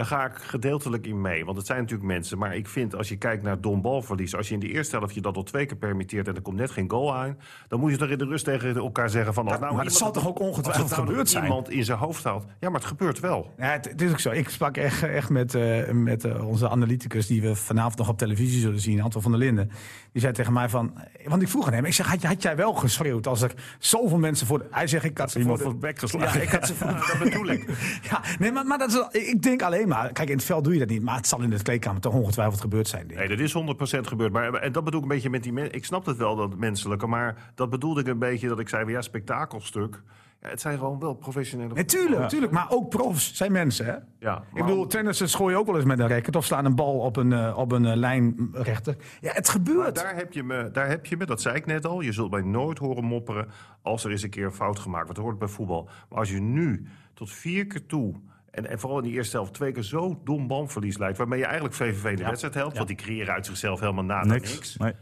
[SPEAKER 5] Daar ga ik gedeeltelijk in mee. Want het zijn natuurlijk mensen. Maar ik vind, als je kijkt naar dom balverlies... als je in de eerste helft je dat al twee keer permitteert... en er komt net geen goal aan... dan moet je toch in de rust tegen elkaar zeggen van... Als nou
[SPEAKER 3] maar
[SPEAKER 5] iemand-
[SPEAKER 3] zal toch ook ongetwijfeld
[SPEAKER 5] als het nou
[SPEAKER 3] gebeurd zijn?
[SPEAKER 5] iemand in zijn hoofd haalt. Ja, maar het gebeurt wel.
[SPEAKER 3] Ja, het, het is ook zo. Ik sprak echt, echt met, eh, met eh, onze analyticus die we vanavond nog op televisie zullen zien, Anton van der Linden. Die zei tegen mij van, want ik vroeg aan hem, ik zeg, had, jij wel geschreeuwd als er zoveel mensen voor... de- hij zegt, ik had ze
[SPEAKER 2] Iemand
[SPEAKER 3] voor de...
[SPEAKER 2] het bek geslagen.
[SPEAKER 3] Ja, ik had ze voor
[SPEAKER 5] dat bedoel ik.
[SPEAKER 3] Ja, nee, maar, maar dat is, ik denk alleen maar, kijk, in het veld doe je dat niet, maar het zal in de kleedkamer toch ongetwijfeld gebeurd zijn.
[SPEAKER 5] Nee, dat is 100% gebeurd. Maar en dat bedoel ik een beetje met die mensen. Ik snap het wel, dat menselijke. Maar dat bedoelde ik een beetje dat ik zei: van, ja, spektakelstuk. Ja, het zijn gewoon wel professionele.
[SPEAKER 3] Natuurlijk, natuurlijk, maar ook profs zijn mensen, hè?
[SPEAKER 5] Ja,
[SPEAKER 3] Ik bedoel, tennissers gooien ook wel eens met een racket of slaan een bal op een, eh, op een eh, lijnrechter. Ja, het gebeurt.
[SPEAKER 5] Daar heb, je me, daar heb je me, dat zei ik net al. Je zult mij nooit horen mopperen als er eens een keer een fout gemaakt wordt. Dat hoort bij voetbal. Maar als je nu tot vier keer toe. En, en vooral in die eerste helft twee keer zo dom balverlies leidt. Waarmee je eigenlijk VVV in de wedstrijd helpt. Want die creëren uit zichzelf helemaal na niks.
[SPEAKER 2] Niks. Nee.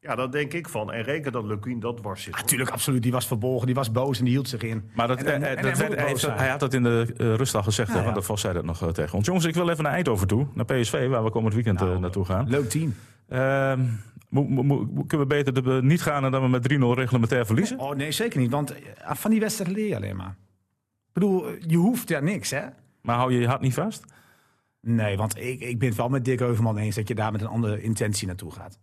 [SPEAKER 5] Ja, dan denk ik van. En reken dat Lukien dat was zit.
[SPEAKER 3] Natuurlijk, absoluut. Die was verbolgen, die was boos en die hield zich in.
[SPEAKER 2] Maar dat,
[SPEAKER 3] En- en-
[SPEAKER 2] eh,
[SPEAKER 3] en
[SPEAKER 2] dat
[SPEAKER 3] hij
[SPEAKER 2] werd- had dat in de eh, rust al gezegd, hè,
[SPEAKER 3] Ja,
[SPEAKER 2] want
[SPEAKER 3] ja.
[SPEAKER 2] de Vos zei dat nog eh, tegen ons. Jongens, ik wil even naar Eindhoven toe, naar PSV, waar we komend weekend
[SPEAKER 3] Nou,
[SPEAKER 2] naartoe gaan.
[SPEAKER 3] Leuk team.
[SPEAKER 2] Ehm, mo- mo- mo- kunnen we beter de, niet gaan en dan we met 3-0 reglementair verliezen?
[SPEAKER 3] Oh nee, zeker niet. Want van die wedstrijd leer je alleen maar. Ik bedoel, je hoeft ja niks, hè?
[SPEAKER 2] Maar hou je je hart niet vast?
[SPEAKER 3] Nee, want ik, ik ben het wel met Dick Heuvelman eens dat je daar met een andere intentie naartoe gaat.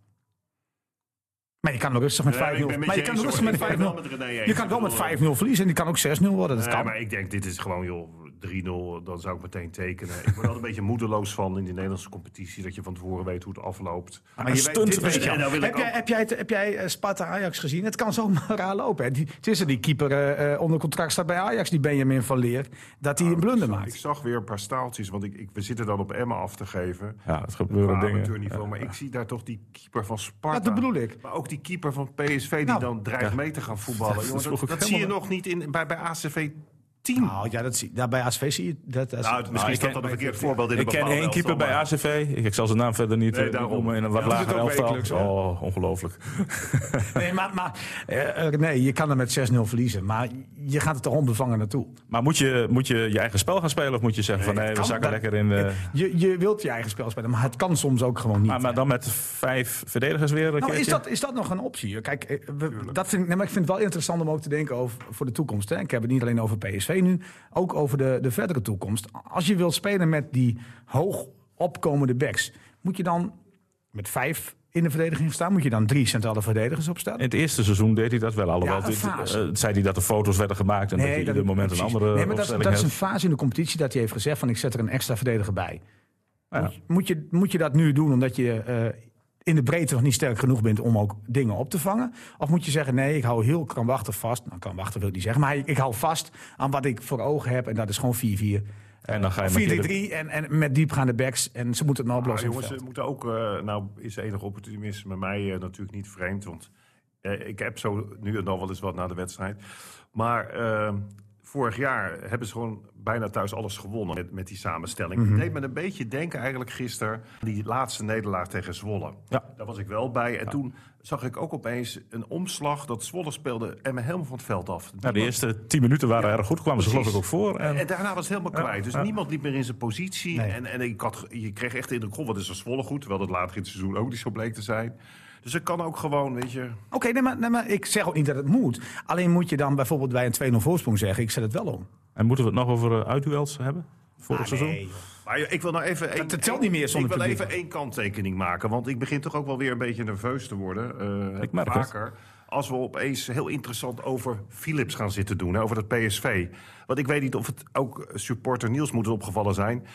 [SPEAKER 3] Maar je kan rustig met 5-0.
[SPEAKER 5] Nee, ik ben met
[SPEAKER 3] maar je kan
[SPEAKER 5] eens,
[SPEAKER 3] rustig met
[SPEAKER 5] Ik ben wel
[SPEAKER 3] 5-0.
[SPEAKER 5] met René eens.
[SPEAKER 3] Je kan wel met
[SPEAKER 5] bedoel,
[SPEAKER 3] 5-0 verliezen en die kan ook 6-0 worden. Dat
[SPEAKER 5] Nee,
[SPEAKER 3] kan.
[SPEAKER 5] maar ik denk, dit is gewoon, joh, 3-0, dan zou ik meteen tekenen. Ik word er een beetje moedeloos van in die Nederlandse competitie... dat je van tevoren weet hoe het afloopt.
[SPEAKER 3] Maar
[SPEAKER 2] Een
[SPEAKER 3] je weet-
[SPEAKER 2] stunt
[SPEAKER 3] weet je
[SPEAKER 2] misschien.
[SPEAKER 3] al.
[SPEAKER 5] En dan wil
[SPEAKER 3] heb,
[SPEAKER 5] ik
[SPEAKER 3] jij,
[SPEAKER 5] ook-
[SPEAKER 3] heb jij, het- heb jij eh, Sparta Ajax gezien? Het kan zomaar raar lopen. hè. Die, het is er die keeper eh, eh, onder contract staat bij Ajax, die Benjamin van Leer, dat hij een blunder
[SPEAKER 5] Ik
[SPEAKER 3] maakt.
[SPEAKER 5] zag weer een paar staaltjes, want ik, ik, we zitten dan op Emma af te geven.
[SPEAKER 2] Ja, het
[SPEAKER 5] Op
[SPEAKER 2] gebeuren dingen.
[SPEAKER 5] amateurniveau. Maar ik zie daar toch die keeper van Sparta.
[SPEAKER 3] Ja, dat bedoel ik.
[SPEAKER 5] Maar ook die keeper van PSV die
[SPEAKER 3] Nou,
[SPEAKER 5] dan dreigt mee te gaan voetballen.
[SPEAKER 2] dat
[SPEAKER 5] Jongen,
[SPEAKER 2] vroeg
[SPEAKER 5] dat
[SPEAKER 2] ik
[SPEAKER 5] dat zie je nog niet in, bij, bij ACV 10.
[SPEAKER 3] Nou ja, dat zie, ja, bij ASV zie je dat. dat
[SPEAKER 5] Nou, misschien is dat dan een verkeerd voorbeeld in een
[SPEAKER 2] Ik ken één keeper bij ACV. Ik, ik zal zijn naam verder niet
[SPEAKER 5] Nee,
[SPEAKER 2] eh,
[SPEAKER 5] daarom.
[SPEAKER 2] noemen in een wat
[SPEAKER 5] Ja, dat
[SPEAKER 2] lager elftal. Oh, ongelooflijk.
[SPEAKER 3] Nee, maar, maar eh, nee, je kan er met 6-0 verliezen. Maar je gaat er toch onbevangen naartoe.
[SPEAKER 2] Maar moet je, moet je je eigen spel gaan spelen of moet je zeggen van nee, we zakken
[SPEAKER 3] dat-
[SPEAKER 2] lekker in... eh,
[SPEAKER 3] Je, je wilt je eigen spel spelen, maar het kan soms ook gewoon niet.
[SPEAKER 2] maar, maar dan met vijf verdedigers weer een
[SPEAKER 3] Nou, is dat, is dat nog een optie? Kijk, we- dat vind ik, nee, maar ik vind het wel interessant om ook te denken over voor de toekomst. Hè. Ik heb het niet alleen over PSV nu, ook over de, de verdere toekomst. Als je wilt spelen met die hoog opkomende backs, moet je dan met vijf in de verdediging staan? Moet je dan drie centrale verdedigers opstellen?
[SPEAKER 2] In het eerste seizoen deed hij dat wel. Alhoewel,
[SPEAKER 3] Ja,
[SPEAKER 2] eh, zei hij dat er foto's werden gemaakt en dat hij ieder moment een andere
[SPEAKER 3] Nee, maar dat, is een fase in de competitie dat hij heeft gezegd van ik zet er een extra verdediger bij.
[SPEAKER 2] Ja.
[SPEAKER 3] Moet, je- moet, je, moet je dat nu doen omdat je eh, in de breedte nog niet sterk genoeg bent om ook dingen op te vangen? Of moet je zeggen, nee, ik hou heel krampachtig vast. Nou, krampachtig wil ik niet zeggen, maar ik, ik hou vast aan wat ik voor ogen heb. En dat is gewoon 4-4.
[SPEAKER 2] En dan ga je
[SPEAKER 3] Of
[SPEAKER 2] met
[SPEAKER 3] 4-3-3
[SPEAKER 2] Dylan-
[SPEAKER 3] en, en met diepgaande backs. En ze moeten het nou
[SPEAKER 5] Maar
[SPEAKER 3] oplossen.
[SPEAKER 5] jongens, ze moeten ook, eh, nou is enig opportunisme mij eh, natuurlijk niet vreemd. Want eh, ik heb zo nu en dan wel eens wat na de wedstrijd. Maar eh, vorig jaar hebben ze gewoon bijna thuis alles gewonnen met, met die samenstelling. Het deed me een beetje denken eigenlijk gisteren die laatste nederlaag tegen Zwolle.
[SPEAKER 2] Ja.
[SPEAKER 5] Daar was ik wel bij. En toen zag ik ook opeens een omslag dat Zwolle speelde en me helemaal van het veld af.
[SPEAKER 2] Nou, de eerste tien minuten waren erg goed. Kwamen ze geloof ik ook voor. En,
[SPEAKER 5] En daarna was het helemaal kwijt. Dus niemand liep meer in zijn positie.
[SPEAKER 3] Nee.
[SPEAKER 5] En, en ik had, je kreeg echt de indruk, wat is er Zwolle goed. Terwijl dat later in het seizoen ook niet zo bleek te zijn. Dus het kan ook gewoon, weet je...
[SPEAKER 3] Oké, nee, maar, nee, maar ik zeg ook niet dat het moet. Alleen moet je dan bijvoorbeeld bij een 2-0 voorsprong zeggen, ik zet het wel om.
[SPEAKER 2] en moeten we het nog over uh, uitduels hebben? Vorig seizoen?
[SPEAKER 3] Ah, nee, joh.
[SPEAKER 5] Maar ik wil nou even... één-
[SPEAKER 3] dat telt niet meer zonder
[SPEAKER 5] Ik wil
[SPEAKER 3] publiek.
[SPEAKER 5] even één kanttekening maken. Want ik begin toch ook wel weer een beetje nerveus te worden. eh,
[SPEAKER 2] Ik merk het.
[SPEAKER 5] vaker. Als we opeens heel interessant over Philips gaan zitten doen. Hè, over het PSV. Want ik weet niet of het ook supporter Niels moet opgevallen zijn.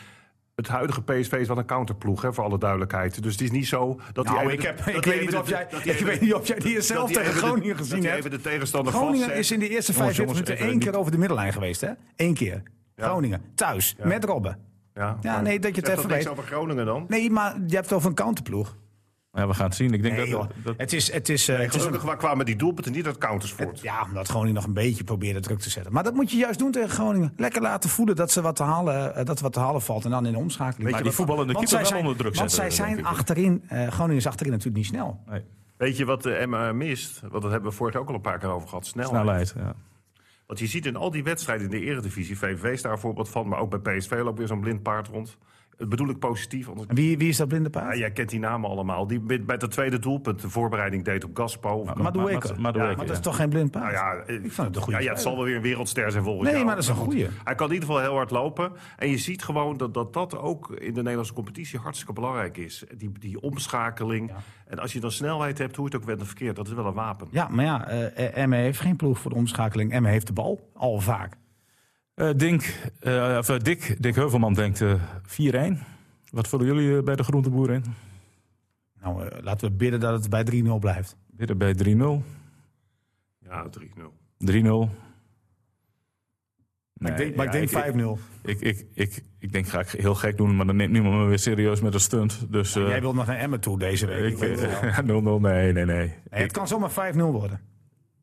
[SPEAKER 5] Het huidige PSV is wel een counterploeg, hè, voor alle duidelijkheid. Dus het is niet zo dat
[SPEAKER 3] Nou,
[SPEAKER 5] even
[SPEAKER 3] ik,
[SPEAKER 5] de-
[SPEAKER 3] heb,
[SPEAKER 5] dat
[SPEAKER 3] ik, weet niet of jij, ik
[SPEAKER 5] even
[SPEAKER 3] weet niet of jij die zelf tegen
[SPEAKER 5] de-
[SPEAKER 3] Groningen gezien hebt.
[SPEAKER 5] de tegenstander
[SPEAKER 3] Groningen
[SPEAKER 5] vastzet.
[SPEAKER 3] is in de eerste
[SPEAKER 2] Jongens,
[SPEAKER 3] 45
[SPEAKER 2] jongens,
[SPEAKER 3] minuten één
[SPEAKER 2] niet-
[SPEAKER 3] keer over de middenlijn geweest, hè? Eén keer. Groningen, thuis, met Robben.
[SPEAKER 5] Ja,
[SPEAKER 3] Ja, nee, dat je het even weet.
[SPEAKER 5] over Groningen dan?
[SPEAKER 3] Nee, maar je hebt het over een counterploeg.
[SPEAKER 2] Ja, we gaan het zien. Ik denk
[SPEAKER 3] Nee,
[SPEAKER 2] dat,
[SPEAKER 3] Het is, het is, eh, het is een-
[SPEAKER 5] waar kwamen die doelpunten niet uit counters voort.
[SPEAKER 3] ja, omdat Groningen nog een beetje probeerde druk te zetten. Maar dat moet je juist doen tegen Groningen. Lekker laten voelen dat, ze wat te halen, eh, dat er wat te halen valt. En dan in de omschakeling.
[SPEAKER 2] Maar die voetballende
[SPEAKER 3] want
[SPEAKER 2] keeper
[SPEAKER 3] zij
[SPEAKER 2] wel
[SPEAKER 3] zijn-
[SPEAKER 2] onder druk
[SPEAKER 3] Want
[SPEAKER 2] zetten,
[SPEAKER 3] zij zijn achterin, eh, Groningen is achterin natuurlijk niet snel.
[SPEAKER 2] nee,
[SPEAKER 5] Weet je wat de Emma mist? Want dat hebben we vorig jaar ook al een paar keer over gehad. Snelheid.
[SPEAKER 2] snelheid. Ja.
[SPEAKER 5] Want je ziet in al die wedstrijden in de eredivisie, VVV is daar een voorbeeld van, maar ook bij PSV loopt weer zo'n blind paard rond. Dat bedoel ik positief.
[SPEAKER 3] Wie, wie is dat blinde
[SPEAKER 5] ja,
[SPEAKER 3] paard?
[SPEAKER 5] jij kent die namen allemaal. Die bij bij het tweede doelpunt de voorbereiding deed op Gaspo. Of-
[SPEAKER 3] Maar doe ik
[SPEAKER 2] maar-
[SPEAKER 3] er.
[SPEAKER 2] maar doe
[SPEAKER 5] Ja,
[SPEAKER 2] ik
[SPEAKER 3] Maar
[SPEAKER 2] er,
[SPEAKER 3] dat is
[SPEAKER 2] ja.
[SPEAKER 3] toch geen blind paard?
[SPEAKER 5] nou ja, eh,
[SPEAKER 3] Ik vond het een goede
[SPEAKER 5] ja, ja, het zal wel weer een wereldster zijn volgend
[SPEAKER 3] Nee,
[SPEAKER 5] jaar.
[SPEAKER 3] maar dat is een
[SPEAKER 5] goed,
[SPEAKER 3] goeie.
[SPEAKER 5] Hij kan in ieder geval heel hard lopen. En je ziet gewoon dat dat, dat ook in de Nederlandse competitie hartstikke belangrijk is. Die, die omschakeling. En als je dan snelheid hebt, hoe het ook of verkeerd, dat is wel een wapen.
[SPEAKER 3] Ja, maar ja, eh Emme heeft geen ploeg voor de omschakeling. Emme heeft de bal, al vaak.
[SPEAKER 2] Eh, Dink, eh, of, eh, Dick, Dick Heuvelman denkt eh 4-1. Wat vullen jullie bij de groenteboer in?
[SPEAKER 3] Nou, eh, laten we bidden dat het bij 3-0 blijft.
[SPEAKER 2] Weer bij 3-0.
[SPEAKER 5] Ja, 3-0.
[SPEAKER 2] 3-0.
[SPEAKER 3] Maar ik denk, maar
[SPEAKER 2] ja,
[SPEAKER 3] ik denk 5-0.
[SPEAKER 2] Ik, ik, ik, ik denk, ga ik heel gek doen, maar dan neemt niemand me weer serieus met een stunt. Dus eh,
[SPEAKER 3] Jij wilt nog naar Emmen toe deze week. Ik
[SPEAKER 2] ik,
[SPEAKER 3] weet het wel.
[SPEAKER 2] eh, 0-0, nee, nee, nee.
[SPEAKER 3] Nee, het
[SPEAKER 2] Ik,
[SPEAKER 3] kan zomaar 5-0 worden.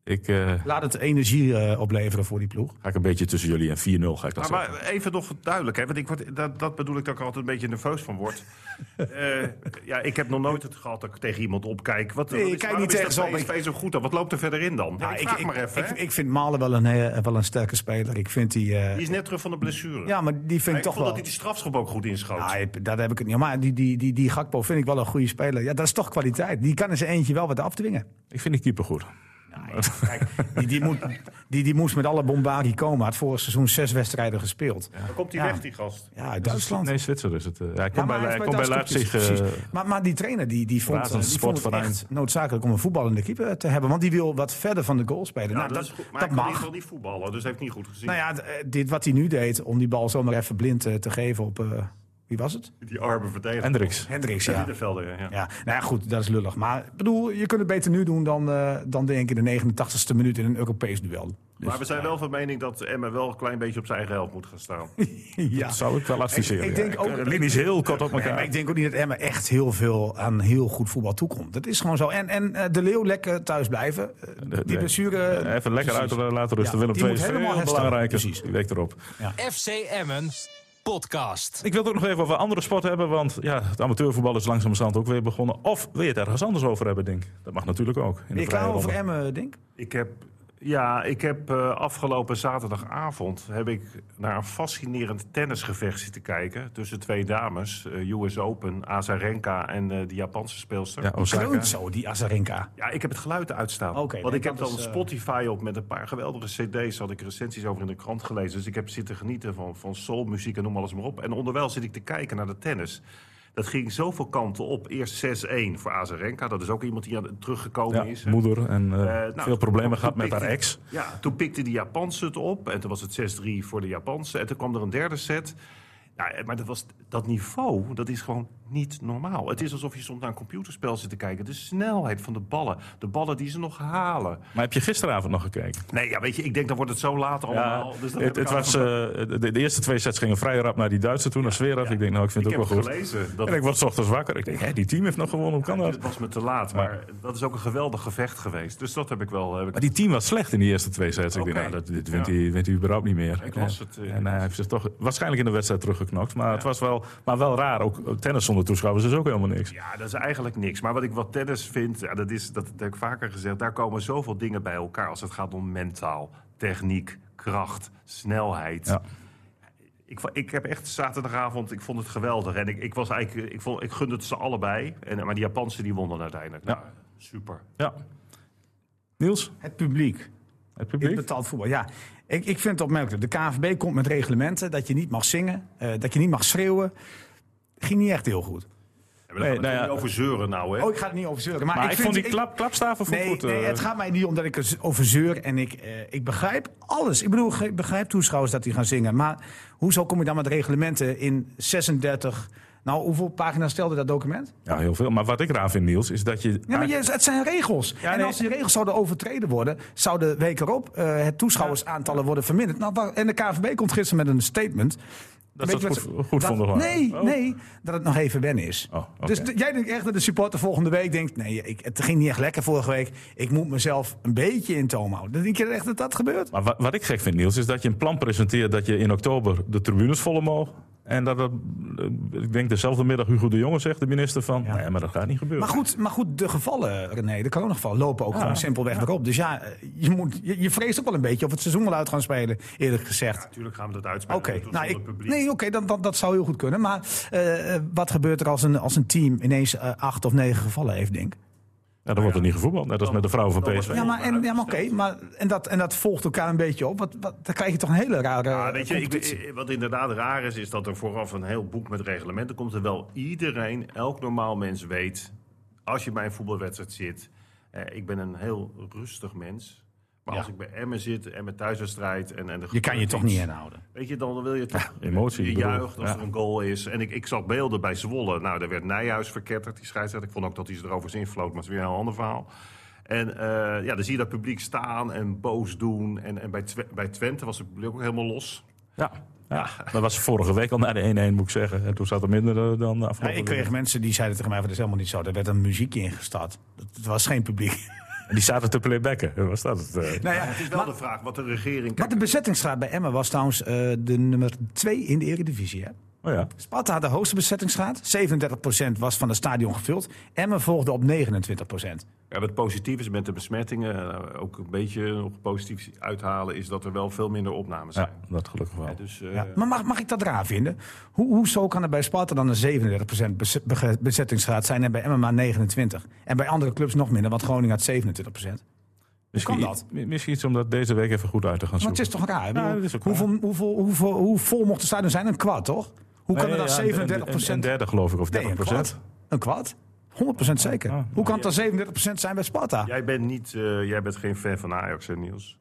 [SPEAKER 2] Ik eh,
[SPEAKER 3] Laat het energie eh, opleveren voor die ploeg.
[SPEAKER 2] ga ik een beetje tussen jullie en 4-0 ga ik dat
[SPEAKER 5] Maar,
[SPEAKER 2] zeggen.
[SPEAKER 5] maar even nog duidelijk, hè, want ik word, dat, dat bedoel ik dat ik er altijd een beetje nerveus van word. Eh, ja, ik heb nog nooit het gehad dat ik tegen iemand opkijk. Wat,
[SPEAKER 3] Nee,
[SPEAKER 5] wat is,
[SPEAKER 3] kijkt
[SPEAKER 5] waarom
[SPEAKER 3] niet tegen op.
[SPEAKER 5] PSV zo goed dan? Wat loopt er verder in dan? Ja, ik vraag
[SPEAKER 3] ik,
[SPEAKER 5] maar even.
[SPEAKER 3] ik, ik vind Malen wel een, wel een sterke speler. Ik vind die... eh,
[SPEAKER 5] die is net terug van de blessure.
[SPEAKER 3] ja, maar die vind ik
[SPEAKER 5] ik
[SPEAKER 3] toch
[SPEAKER 5] vond
[SPEAKER 3] wel...
[SPEAKER 5] dat hij die strafschop ook goed inschoot.
[SPEAKER 3] Ja, ik- dat heb ik het niet. Maar die, die, die, die Gakpo vind ik wel een goede speler. Ja, dat is toch kwaliteit. Die kan in zijn eentje wel wat afdwingen.
[SPEAKER 2] Ik vind die keeper goed.
[SPEAKER 3] Kijk, die, die, moet, die, die moest met alle bombardie komen. Had vorig seizoen zes wedstrijden gespeeld.
[SPEAKER 5] Dan komt hij
[SPEAKER 3] Ja.
[SPEAKER 5] weg, die gast.
[SPEAKER 3] Ja, uit Duitsland.
[SPEAKER 2] Nee, Zwitser is het. eh. hij
[SPEAKER 3] Ja,
[SPEAKER 2] komt bij,
[SPEAKER 3] hij
[SPEAKER 2] komt bij Leipzig.
[SPEAKER 3] precies.
[SPEAKER 2] eh,
[SPEAKER 3] Maar, maar die trainer die, die vond, eh, die vond het echt noodzakelijk om een voetballende keeper te hebben. Want die wil wat verder van de goal spelen.
[SPEAKER 5] Ja,
[SPEAKER 3] nou,
[SPEAKER 5] dat. Maar
[SPEAKER 3] dat mag.
[SPEAKER 5] geval niet voetballen, dus hij heeft niet goed gezien.
[SPEAKER 3] Nou ja, dit wat hij nu deed, om die bal zomaar even blind te geven op... wie was het?
[SPEAKER 5] Die arme verdediger.
[SPEAKER 2] Hendricks.
[SPEAKER 3] Hendricks,
[SPEAKER 5] Ja.
[SPEAKER 3] ja.
[SPEAKER 5] Middenvelder, ja.
[SPEAKER 3] nou ja, goed, dat is lullig. Maar bedoel, je kunt het beter nu doen dan, eh, dan denk ik in de 89ste minuut in een Europees duel. Dus,
[SPEAKER 5] Maar we zijn wel van mening dat Emma wel een klein beetje op zijn eigen helft moet gaan staan.
[SPEAKER 3] ja.
[SPEAKER 2] Dat zou ik wel adviseren.
[SPEAKER 3] Ik- ik
[SPEAKER 2] ja.
[SPEAKER 3] denk ook-
[SPEAKER 2] eh, linies heel kort op elkaar.
[SPEAKER 3] maar ik denk ook niet dat Emma echt heel veel aan heel goed voetbal toekomt. Dat is gewoon zo. En, en eh, de Leeuw lekker thuis blijven. Eh, die
[SPEAKER 2] nee.
[SPEAKER 3] blessure...
[SPEAKER 2] Even lekker uit
[SPEAKER 3] Precies.
[SPEAKER 2] laten rusten.
[SPEAKER 3] Ja,
[SPEAKER 2] Willem
[SPEAKER 3] die
[SPEAKER 2] II
[SPEAKER 3] moet
[SPEAKER 2] is
[SPEAKER 3] herstellen.
[SPEAKER 2] belangrijker.
[SPEAKER 3] Precies.
[SPEAKER 2] Die week erop.
[SPEAKER 1] FC Emmen podcast.
[SPEAKER 2] Ik wil het ook nog even over andere sporten hebben. Want ja, het amateurvoetbal is langzamerhand ook weer begonnen. Of wil je het ergens anders over hebben, denk? Dat mag natuurlijk ook. In
[SPEAKER 3] Ben
[SPEAKER 2] de
[SPEAKER 3] je klaar over. Emmen, denk
[SPEAKER 5] Ik heb, ja, ik heb eh, afgelopen zaterdagavond heb ik naar een fascinerend tennisgevecht zitten kijken. Tussen twee dames, eh, US Open, Azarenka en eh, de Japanse speelster.
[SPEAKER 2] Ja,
[SPEAKER 5] Ja.
[SPEAKER 2] Osaka.
[SPEAKER 3] Zo, die Azarenka.
[SPEAKER 5] ik heb het geluid uitstaan.
[SPEAKER 3] Oké,
[SPEAKER 5] Want ik heb dan
[SPEAKER 3] is,
[SPEAKER 5] Spotify op met een paar geweldige cd's. Had ik recensies over in de krant gelezen. Dus ik heb zitten genieten van, van soulmuziek en noem alles maar op. En onderwijl zit ik te kijken naar de tennis. Dat ging zoveel kanten op. Eerst 6-1 voor Azarenka. Dat is ook iemand die aan, teruggekomen
[SPEAKER 2] Ja,
[SPEAKER 5] is. hè.
[SPEAKER 2] moeder en eh,
[SPEAKER 5] Eh, nou,
[SPEAKER 2] veel problemen
[SPEAKER 5] toen
[SPEAKER 2] gehad met haar ex.
[SPEAKER 5] Ja, toen pikte die Japanse het op. En toen was het 6-3 voor de Japanse. En toen kwam er een derde set. Ja, maar dat, was, dat niveau, dat is gewoon niet normaal. Het is alsof je soms naar een computerspel zit te kijken. De snelheid van de ballen, de ballen die ze nog halen.
[SPEAKER 2] Maar heb je gisteravond nog gekeken?
[SPEAKER 5] Nee, ja, weet je, ik denk dan wordt het zo laat allemaal. dus dat
[SPEAKER 2] het, het was, eh, de, de eerste twee sets gingen vrij rap naar die Duitse toe, naar Zverev. Ik denk, nou, ik vind
[SPEAKER 5] ik
[SPEAKER 2] het ook wel goed.
[SPEAKER 5] gelezen. Dat
[SPEAKER 2] En ik word ochtends wakker. Ik denk, hé, die team heeft nog gewonnen. Hoe kan dat?
[SPEAKER 5] Het was me te laat, maar dat is ook een geweldig gevecht geweest. Dus dat heb ik wel... Heb ik...
[SPEAKER 2] Maar die team was slecht in die eerste twee sets. Ik denk, nou, dat, dit wint, hij, wint hij überhaupt niet meer.
[SPEAKER 5] Ik het, eh,
[SPEAKER 2] en hij heeft zich toch waarschijnlijk in de wedstrijd teruggeknokt. Maar het was wel, maar wel raar. Ook tennis zonder toeschouwers is ook helemaal niks.
[SPEAKER 5] Ja, dat is eigenlijk niks. Maar wat ik wat tennis vind, ja, dat, is, dat heb ik vaker gezegd... daar komen zoveel dingen bij elkaar als het gaat om mentaal, techniek, kracht, snelheid.
[SPEAKER 2] Ja.
[SPEAKER 5] Ik, ik heb echt zaterdagavond, ik vond het geweldig. En ik, ik, was eigenlijk, ik, vond, ik gunde het ze allebei. En, maar die Japanse die wonnen uiteindelijk.
[SPEAKER 2] Ja.
[SPEAKER 5] Nou, super.
[SPEAKER 2] Ja. Niels,
[SPEAKER 3] Het publiek.
[SPEAKER 2] Het
[SPEAKER 3] In
[SPEAKER 2] publiek?
[SPEAKER 3] betaald voetbal, ja. Ik, ik vind het opmerkelijk. De KNVB komt met reglementen dat je niet mag zingen, eh, dat je niet mag schreeuwen. Ging niet echt heel goed.
[SPEAKER 5] Ja,
[SPEAKER 2] Nee, nou
[SPEAKER 5] het
[SPEAKER 2] ja.
[SPEAKER 5] niet over zeuren nou, hè?
[SPEAKER 3] Oh, ik ga er niet over zeuren. Maar,
[SPEAKER 2] Maar ik,
[SPEAKER 3] vind-
[SPEAKER 2] vond die klap, klapstaven
[SPEAKER 3] Nee,
[SPEAKER 2] goed.
[SPEAKER 3] nee,
[SPEAKER 2] eh,
[SPEAKER 3] het gaat mij niet om dat ik er over zeur. En ik, eh, ik begrijp alles. Ik bedoel, ik begrijp toeschouwers dat die gaan zingen. Maar hoezo kom je dan met reglementen in 36... Nou, hoeveel pagina's stelde dat document?
[SPEAKER 2] Ja, heel veel. Maar wat ik raar vind, Niels, is dat je...
[SPEAKER 3] Ja, maar je, het zijn regels.
[SPEAKER 2] Ja,
[SPEAKER 3] en
[SPEAKER 2] nee.
[SPEAKER 3] als die regels zouden overtreden worden, zouden week erop eh, het toeschouwersaantallen worden verminderd. Nou, en de KVB komt gisteren met een statement.
[SPEAKER 2] Dat ze het goed, goed
[SPEAKER 3] dat-
[SPEAKER 2] vonden.
[SPEAKER 3] Nee,
[SPEAKER 2] Oh.
[SPEAKER 3] nee, dat het nog even wennen is.
[SPEAKER 2] Oh.
[SPEAKER 3] Dus jij denkt echt dat de supporter volgende week denkt... nee, ik, het ging niet echt lekker vorige week. Ik moet mezelf een beetje in toom houden. Dan denk je echt dat dat gebeurt?
[SPEAKER 2] Maar wat, wat ik gek vind, Niels, is dat je een plan presenteert dat je in oktober de tribunes volle mogen. En dat eh, ik denk dezelfde middag Hugo de Jonge zegt, de minister, van nee, maar dat gaat niet gebeuren.
[SPEAKER 3] Maar goed, maar goed, de gevallen, René, de coronagevallen lopen ook
[SPEAKER 2] Ja.
[SPEAKER 3] gewoon simpelweg erop. Dus ja, eh, je, moet, je, je vreest ook wel een beetje of het seizoen wel uit gaan spelen, eerlijk gezegd.
[SPEAKER 5] Natuurlijk gaan we dat uitspelen.
[SPEAKER 3] Oké, nou, ik, nee, oké, dat, dat, dat zou heel goed kunnen. Maar eh, wat gebeurt er als een, als een team ineens acht of negen gevallen heeft, denk ik?
[SPEAKER 2] Ja, dan wordt er niet gevoetbald, net als met de vrouwen van PSV.
[SPEAKER 3] Ja, maar, en, ja, maar oké, maar en dat, en dat volgt elkaar een beetje op. Wat, wat, dan krijg je toch een hele rare
[SPEAKER 5] Ja, weet je, ik- wat inderdaad raar is, is dat er vooraf een heel boek met reglementen komt. Terwijl iedereen, elk normaal mens weet, als je bij een voetbalwedstrijd zit. Eh, ik ben een heel rustig mens. Maar
[SPEAKER 3] Ja.
[SPEAKER 5] als ik bij Emmen zit en met thuiswedstrijd en, en
[SPEAKER 3] je kan je toch niet inhouden.
[SPEAKER 5] Weet je, dan wil je toch
[SPEAKER 2] emotie,
[SPEAKER 5] Je juicht als
[SPEAKER 2] ja.
[SPEAKER 5] er een goal is. En ik, ik zag beelden bij Zwolle. Nou, daar werd Nijhuis verketterd, die scheidsrechter. Ik vond ook dat hij ze erover zinvloot, maar het is weer een heel ander verhaal. En eh, ja, dan zie je dat publiek staan en boos doen. En, en bij, Twe- bij Twente was het publiek ook helemaal los.
[SPEAKER 2] Ja, ja. dat was vorige week al naar de 1-1, moet ik zeggen. En toen zat er minder eh, dan de
[SPEAKER 3] Ja,
[SPEAKER 2] afgelopen
[SPEAKER 3] ik kreeg
[SPEAKER 2] week.
[SPEAKER 3] mensen die zeiden tegen mij: van, dat is helemaal niet zo. Er werd een muziekje ingestart. Het was geen publiek.
[SPEAKER 2] En die zaten te playbacken. Was dat het? eh?
[SPEAKER 3] nou ja,
[SPEAKER 5] Het is wel de vraag wat de regering...
[SPEAKER 3] maar de bezettingsgraad bij Emmen was trouwens eh, de nummer 2 in de Eredivisie. Hè?
[SPEAKER 2] Oh ja.
[SPEAKER 3] Sparta had de hoogste bezettingsgraad. 37% was van het stadion gevuld. Emmen volgde op 29%.
[SPEAKER 5] Ja, wat positief is met de besmettingen, eh, ook een beetje nog positief uithalen, is dat er wel veel minder opnames zijn.
[SPEAKER 2] ja, dat gelukkig wel.
[SPEAKER 5] Ja, dus, eh,
[SPEAKER 3] Ja. Maar mag, mag ik dat raar vinden? Hoe, hoezo kan er bij Sparta dan een 37% beze- bege- bezettingsgraad zijn en bij Emmen maar 29%? En bij andere clubs nog minder, want Groningen had 27%.
[SPEAKER 2] Misschien,
[SPEAKER 3] kan dat?
[SPEAKER 2] Misschien iets om dat deze week even goed uit te gaan
[SPEAKER 3] Maar het
[SPEAKER 2] zoeken.
[SPEAKER 3] is toch raar? Bedoel,
[SPEAKER 2] Ja, is
[SPEAKER 3] hoeveel, hoeveel, hoeveel, hoe vol mocht de stadion zijn? Een kwart, toch? Hoe kan
[SPEAKER 2] Nee,
[SPEAKER 3] er dan
[SPEAKER 2] ja,
[SPEAKER 3] 37%?
[SPEAKER 2] Een, een derde geloof ik, of
[SPEAKER 3] Nee,
[SPEAKER 2] 30
[SPEAKER 3] een kwart. Een kwart? 100% zeker.
[SPEAKER 2] Ah,
[SPEAKER 3] Hoe kan het dan 37% zijn bij Sparta?
[SPEAKER 5] Jij bent, niet, eh, jij bent geen fan van Ajax, hè, Niels?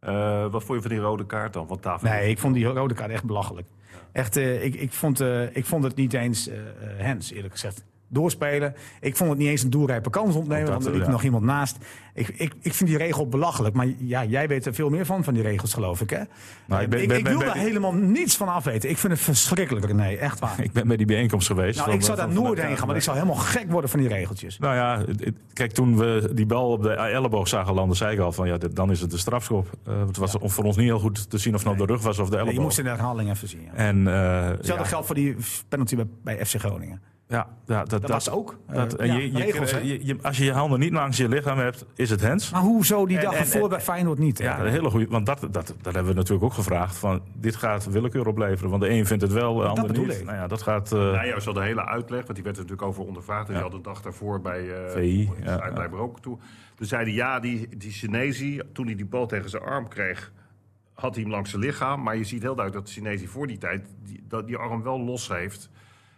[SPEAKER 5] Eh, wat vond je van die rode kaart dan? Van tafel?
[SPEAKER 3] Nee, ik vond die rode kaart echt belachelijk. Echt, eh, ik, ik, vond, eh, ik vond het niet eens Hens, eerlijk gezegd. Doorspelen. Ik vond het niet eens een doelrijpe kans ontnemen, want er liep
[SPEAKER 2] ja.
[SPEAKER 3] nog iemand naast. Ik, ik, ik vind die regel belachelijk. Maar ja, jij weet er veel meer van, van die regels, geloof ik. Hè?
[SPEAKER 2] Nou, ik ben-
[SPEAKER 3] ik,
[SPEAKER 2] ben-
[SPEAKER 3] ik
[SPEAKER 2] ben-
[SPEAKER 3] wil
[SPEAKER 2] ben-
[SPEAKER 3] daar helemaal niets van afweten. Ik vind het verschrikkelijk, nee, echt waar.
[SPEAKER 2] Ik ben bij die bijeenkomst geweest.
[SPEAKER 3] Nou,
[SPEAKER 2] van-
[SPEAKER 3] ik zou daar nooit heen gaan, want ik zou helemaal gek worden van die regeltjes.
[SPEAKER 2] Nou ja, kijk, toen we die bal op de elleboog zagen landen, zei ik al van ja, dit- dan is het de strafschop. Eh, het was voor ons niet heel goed te zien of het nou de rug was of de
[SPEAKER 3] Nee,
[SPEAKER 2] elleboog.
[SPEAKER 3] je moest in de herhaling even zien. Ja.
[SPEAKER 2] En eh,
[SPEAKER 3] Hetzelfde
[SPEAKER 2] ja,
[SPEAKER 3] geldt voor die penalty bij, bij FC Groningen.
[SPEAKER 2] Ja, ja, dat,
[SPEAKER 3] Dat, was ook. eh,
[SPEAKER 2] Dat, en
[SPEAKER 3] ja,
[SPEAKER 2] je, je,
[SPEAKER 3] regels,
[SPEAKER 2] je- je- als je je handen niet langs je lichaam hebt, is het hens.
[SPEAKER 3] Maar hoezo die dag
[SPEAKER 2] en-
[SPEAKER 3] ervoor
[SPEAKER 2] en-
[SPEAKER 3] bij Feyenoord niet?
[SPEAKER 2] Ja, een hele goede. Want dat, dat, dat hebben we natuurlijk ook gevraagd. Van, dit gaat willekeur opleveren. Want de een vindt het wel, de ander niet.
[SPEAKER 3] ik.
[SPEAKER 2] Nou ja, dat gaat. eh,
[SPEAKER 5] Nijhuis had de hele uitleg, want die werd er natuurlijk over ondervraagd. En die had de dag daarvoor bij uh,
[SPEAKER 2] VI, ja,
[SPEAKER 5] blijkbaar ook toe. Toen zei hij, ja, die, die toen hij die bal tegen zijn arm kreeg... had hij hem langs zijn lichaam. Maar je ziet heel duidelijk dat de Chinesi voor die tijd die, dat die arm wel los heeft.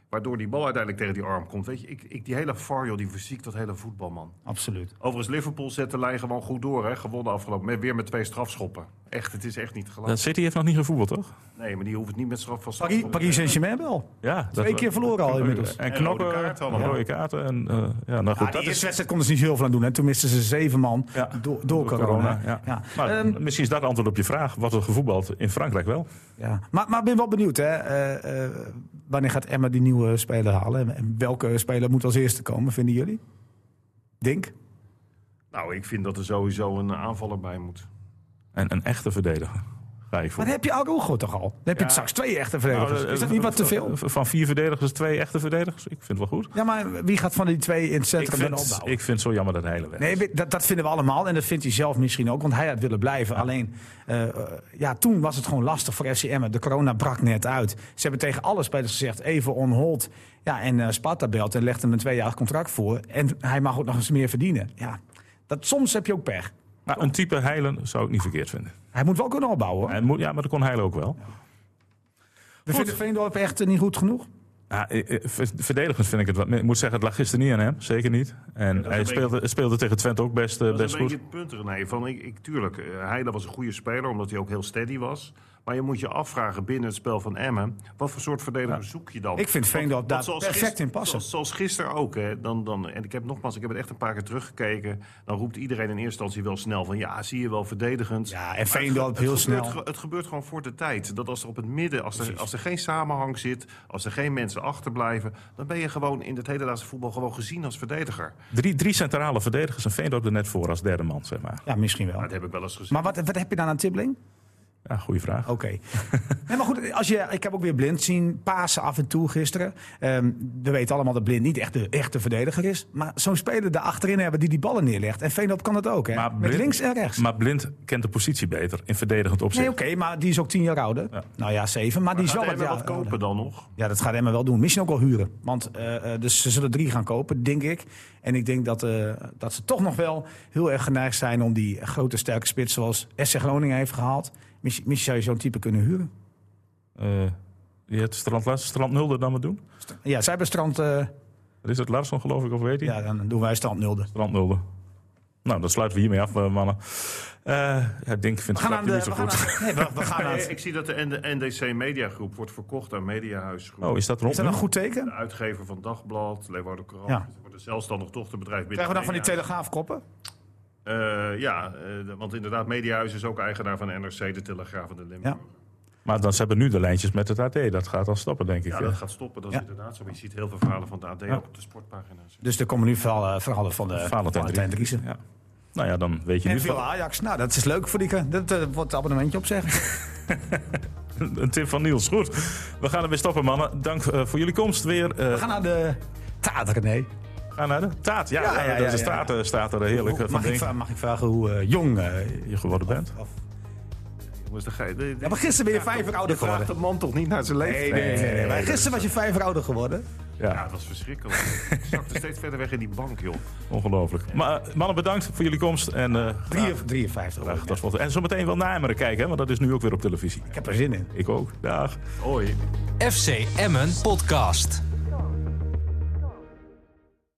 [SPEAKER 5] Waardoor die bal uiteindelijk tegen die arm komt. Weet je, ik, ik, die hele VAR, joh, die verziekt dat hele voetbalman.
[SPEAKER 3] Absoluut.
[SPEAKER 5] Overigens, Liverpool zet de lijn gewoon goed door. Hè? Gewonnen afgelopen. Met, weer met twee strafschoppen. Echt, het is echt niet te.
[SPEAKER 2] Dat City heeft nog niet gevoetbald, toch?
[SPEAKER 5] Nee, maar die hoeft het niet met straf van
[SPEAKER 3] Paris, Paris Saint-Germain wel.
[SPEAKER 2] Ja,
[SPEAKER 3] Twee keer verloren al inmiddels.
[SPEAKER 2] En
[SPEAKER 5] En rode
[SPEAKER 2] knokken,
[SPEAKER 5] allemaal.
[SPEAKER 2] rode kaarten. En, eh, ja, nou goed,
[SPEAKER 3] Ja,
[SPEAKER 2] dat is
[SPEAKER 3] eerste wedstrijd konden ze niet heel veel aan doen. Hè. Toen misten ze zeven man
[SPEAKER 2] Ja,
[SPEAKER 3] door, door, corona.
[SPEAKER 2] ja.
[SPEAKER 3] Ja.
[SPEAKER 2] Maar
[SPEAKER 3] Ehm,
[SPEAKER 2] misschien is dat antwoord op je vraag. Wat er gevoetbald in Frankrijk wel.
[SPEAKER 3] ja. Maar, maar ik ben wel benieuwd. Hè. Eh, eh, wanneer gaat Emma die nieuwe speler halen? En welke speler moet als eerste komen, vinden jullie? Dink?
[SPEAKER 5] Nou, ik vind dat er sowieso een aanvaller bij moet.
[SPEAKER 2] En een echte verdediger. Ga ik
[SPEAKER 3] Maar
[SPEAKER 2] voor.
[SPEAKER 3] dan heb je Arugo toch al? Dan heb je
[SPEAKER 2] Ja.
[SPEAKER 3] straks twee echte verdedigers.
[SPEAKER 2] Nou,
[SPEAKER 3] is dat niet wat te veel?
[SPEAKER 2] Van vier verdedigers, twee echte verdedigers. Ik vind het wel goed.
[SPEAKER 3] Ja, maar wie gaat van die twee in het
[SPEAKER 2] Ik
[SPEAKER 3] centrum dan
[SPEAKER 2] vind,
[SPEAKER 3] opbouwen?
[SPEAKER 2] ik vind het zo jammer dat hij hele weg
[SPEAKER 3] Nee, dat, dat vinden we allemaal. En dat vindt hij zelf misschien ook. Want hij had willen blijven. Alleen, eh, eh, ja, toen was het gewoon lastig voor FCM. De corona brak net uit. Ze hebben tegen alle spelers gezegd, even on hold. Ja, en eh Sparta belt en legt hem een tweejarig contract voor. En hij mag ook nog eens meer verdienen. Ja, dat, soms heb je ook pech.
[SPEAKER 2] Maar een type heilen zou ik niet verkeerd vinden.
[SPEAKER 3] Hij moet wel kunnen opbouwen. Hoor.
[SPEAKER 2] Hij moet, ja, maar dat kon heilen ook wel.
[SPEAKER 3] We vinden Veendorp echt niet goed genoeg.
[SPEAKER 2] Ja, eh, eh, ver- verdedigend vind ik het wat. Ik moet zeggen, het lag gisteren niet aan hem. Zeker niet. En hij
[SPEAKER 5] een
[SPEAKER 2] speelde, speelde tegen Twente ook best, eh,
[SPEAKER 5] Dat is
[SPEAKER 2] best
[SPEAKER 5] een
[SPEAKER 2] goed.
[SPEAKER 5] beetje het punt, René. Van, ik, ik, tuurlijk, Heide was een goede speler, omdat hij ook heel steady was. Maar je moet je afvragen binnen het spel van Emmen... wat voor soort verdediger zoek je dan?
[SPEAKER 3] Ik vind Veendorp daar
[SPEAKER 5] zoals
[SPEAKER 3] perfect
[SPEAKER 5] gister-
[SPEAKER 3] in passen.
[SPEAKER 5] Zoals, zoals gisteren ook. Hè, dan, dan, en ik heb nogmaals, ik heb het echt een paar keer teruggekeken. Dan roept iedereen in eerste instantie wel snel van... ja, zie je wel, verdedigend.
[SPEAKER 3] Ja, en Veendorp
[SPEAKER 5] ge- het
[SPEAKER 3] heel
[SPEAKER 5] gebeurt
[SPEAKER 3] snel.
[SPEAKER 5] Het gebeurt gewoon voor de tijd. Dat als er op het midden, als er, als er geen samenhang zit... als er geen mensen achterblijven... dan ben je gewoon in het hedendaagse voetbal gewoon gezien als verdediger.
[SPEAKER 2] Drie, drie centrale verdedigers en Veendorp er net voor als derde man, zeg maar.
[SPEAKER 3] Ja, misschien wel.
[SPEAKER 5] Maar dat heb ik wel eens gezien.
[SPEAKER 3] Maar wat, wat heb je dan aan Tibbling?
[SPEAKER 2] Ja, goede vraag.
[SPEAKER 3] Oké. nee, maar goed, als je, ik heb ook weer Blind zien pasen af en toe gisteren. Ehm, we weten allemaal dat Blind niet echt de echte verdediger is. Maar zo'n speler daar achterin hebben die die ballen neerlegt. En Veenop kan dat ook, hè?
[SPEAKER 2] Maar
[SPEAKER 3] Met
[SPEAKER 2] Blind-
[SPEAKER 3] links en rechts.
[SPEAKER 2] Maar Blind kent de positie beter in verdedigend opzicht.
[SPEAKER 3] nee, oké, maar die is ook tien jaar ouder.
[SPEAKER 2] Ja.
[SPEAKER 3] Nou ja, zeven. Maar, die is
[SPEAKER 5] Gaat
[SPEAKER 3] wel ja,
[SPEAKER 5] wat kopen dan nog?
[SPEAKER 3] Ja, dat gaat Emma wel doen. Misschien ook wel huren. Want eh, eh, dus ze zullen drie gaan kopen, denk ik. En ik denk dat, eh, dat ze toch nog wel heel erg geneigd zijn om die grote sterke spits zoals SC Groningen heeft gehaald. Misschien, misschien zou je zo'n type kunnen huren.
[SPEAKER 2] Eh, je hebt Strand, Strand Nulde dan maar doen.
[SPEAKER 3] Ja, zij hebben strand. eh,
[SPEAKER 2] is het Larsson geloof ik, of weet hij?
[SPEAKER 3] ja, dan doen wij strand nulde.
[SPEAKER 2] Strand Nulde. Nou, dan sluiten we hiermee af, eh, mannen. Eh ja, ik denk, ik vind
[SPEAKER 3] We
[SPEAKER 2] het
[SPEAKER 3] gaan aan
[SPEAKER 2] grapje
[SPEAKER 3] de.
[SPEAKER 2] niet zo goed.
[SPEAKER 3] nee, we, we gaan aan.
[SPEAKER 5] Ik zie dat de NDC Mediagroep wordt verkocht aan Mediahuisgroep.
[SPEAKER 2] Oh, is dat rond
[SPEAKER 3] Is dat een goed teken?
[SPEAKER 5] De uitgever van Dagblad, Leeuwarden Courant.
[SPEAKER 3] Ja.
[SPEAKER 5] Het wordt een zelfstandig dochterbedrijf binnen
[SPEAKER 3] Krijgen we dan van die telegraafkoppen?
[SPEAKER 5] Eh, ja, eh, want inderdaad, Mediahuis is ook eigenaar van NRC, de Telegraaf en de Limburg.
[SPEAKER 3] Ja.
[SPEAKER 2] Maar dan, ze hebben nu de lijntjes met het AD. Dat gaat dan stoppen, denk ik.
[SPEAKER 5] Ja, dat gaat stoppen, dat is
[SPEAKER 3] Ja.
[SPEAKER 5] inderdaad zo. Je ziet heel veel verhalen van de AD ook op de sportpagina's.
[SPEAKER 3] Dus er komen nu verhalen, verhalen van de
[SPEAKER 2] Valentijn
[SPEAKER 3] Valentijn
[SPEAKER 2] Dries.
[SPEAKER 3] Driessen.
[SPEAKER 2] Ja. Nou ja, dan weet je
[SPEAKER 3] En
[SPEAKER 2] nu
[SPEAKER 3] veel
[SPEAKER 2] van-
[SPEAKER 3] Ajax. Nou, dat is leuk voor die. Dat eh, wordt het abonnementje opzeggen.
[SPEAKER 2] een tip van Niels. Goed, we gaan ermee stoppen, mannen. Dank eh, voor jullie komst weer. Eh,
[SPEAKER 3] We gaan naar de taart, René.
[SPEAKER 2] Gaan naar de taart. Ja,
[SPEAKER 3] Ja, ja,
[SPEAKER 2] eh,
[SPEAKER 3] ja,
[SPEAKER 2] de staat, eh, staat er heerlijk eh, van
[SPEAKER 3] Mag ik, mag ik vragen hoe jong eh,
[SPEAKER 2] je geworden bent.
[SPEAKER 3] of-
[SPEAKER 5] de, de,
[SPEAKER 3] Ja, maar gisteren ben je vijf jaar ouder
[SPEAKER 5] je vraagt
[SPEAKER 3] geworden.
[SPEAKER 5] de man toch niet naar zijn leeftijd?
[SPEAKER 3] Nee, nee, nee. nee. Maar gisteren was je vijf jaar ouder geworden.
[SPEAKER 5] Ja,
[SPEAKER 2] Ja,
[SPEAKER 5] dat was verschrikkelijk. Ik zakte steeds verder weg in die bank, joh.
[SPEAKER 2] ongelooflijk. Maar mannen, bedankt voor jullie komst. En, eh,
[SPEAKER 3] Drie- 53
[SPEAKER 2] graag, dat was- en zometeen wel naar Emeren kijken, hè, want dat is nu ook weer op televisie.
[SPEAKER 3] Ik heb er zin in.
[SPEAKER 2] Ik ook. Dag.
[SPEAKER 5] Hoi.
[SPEAKER 1] FC Emmen Podcast.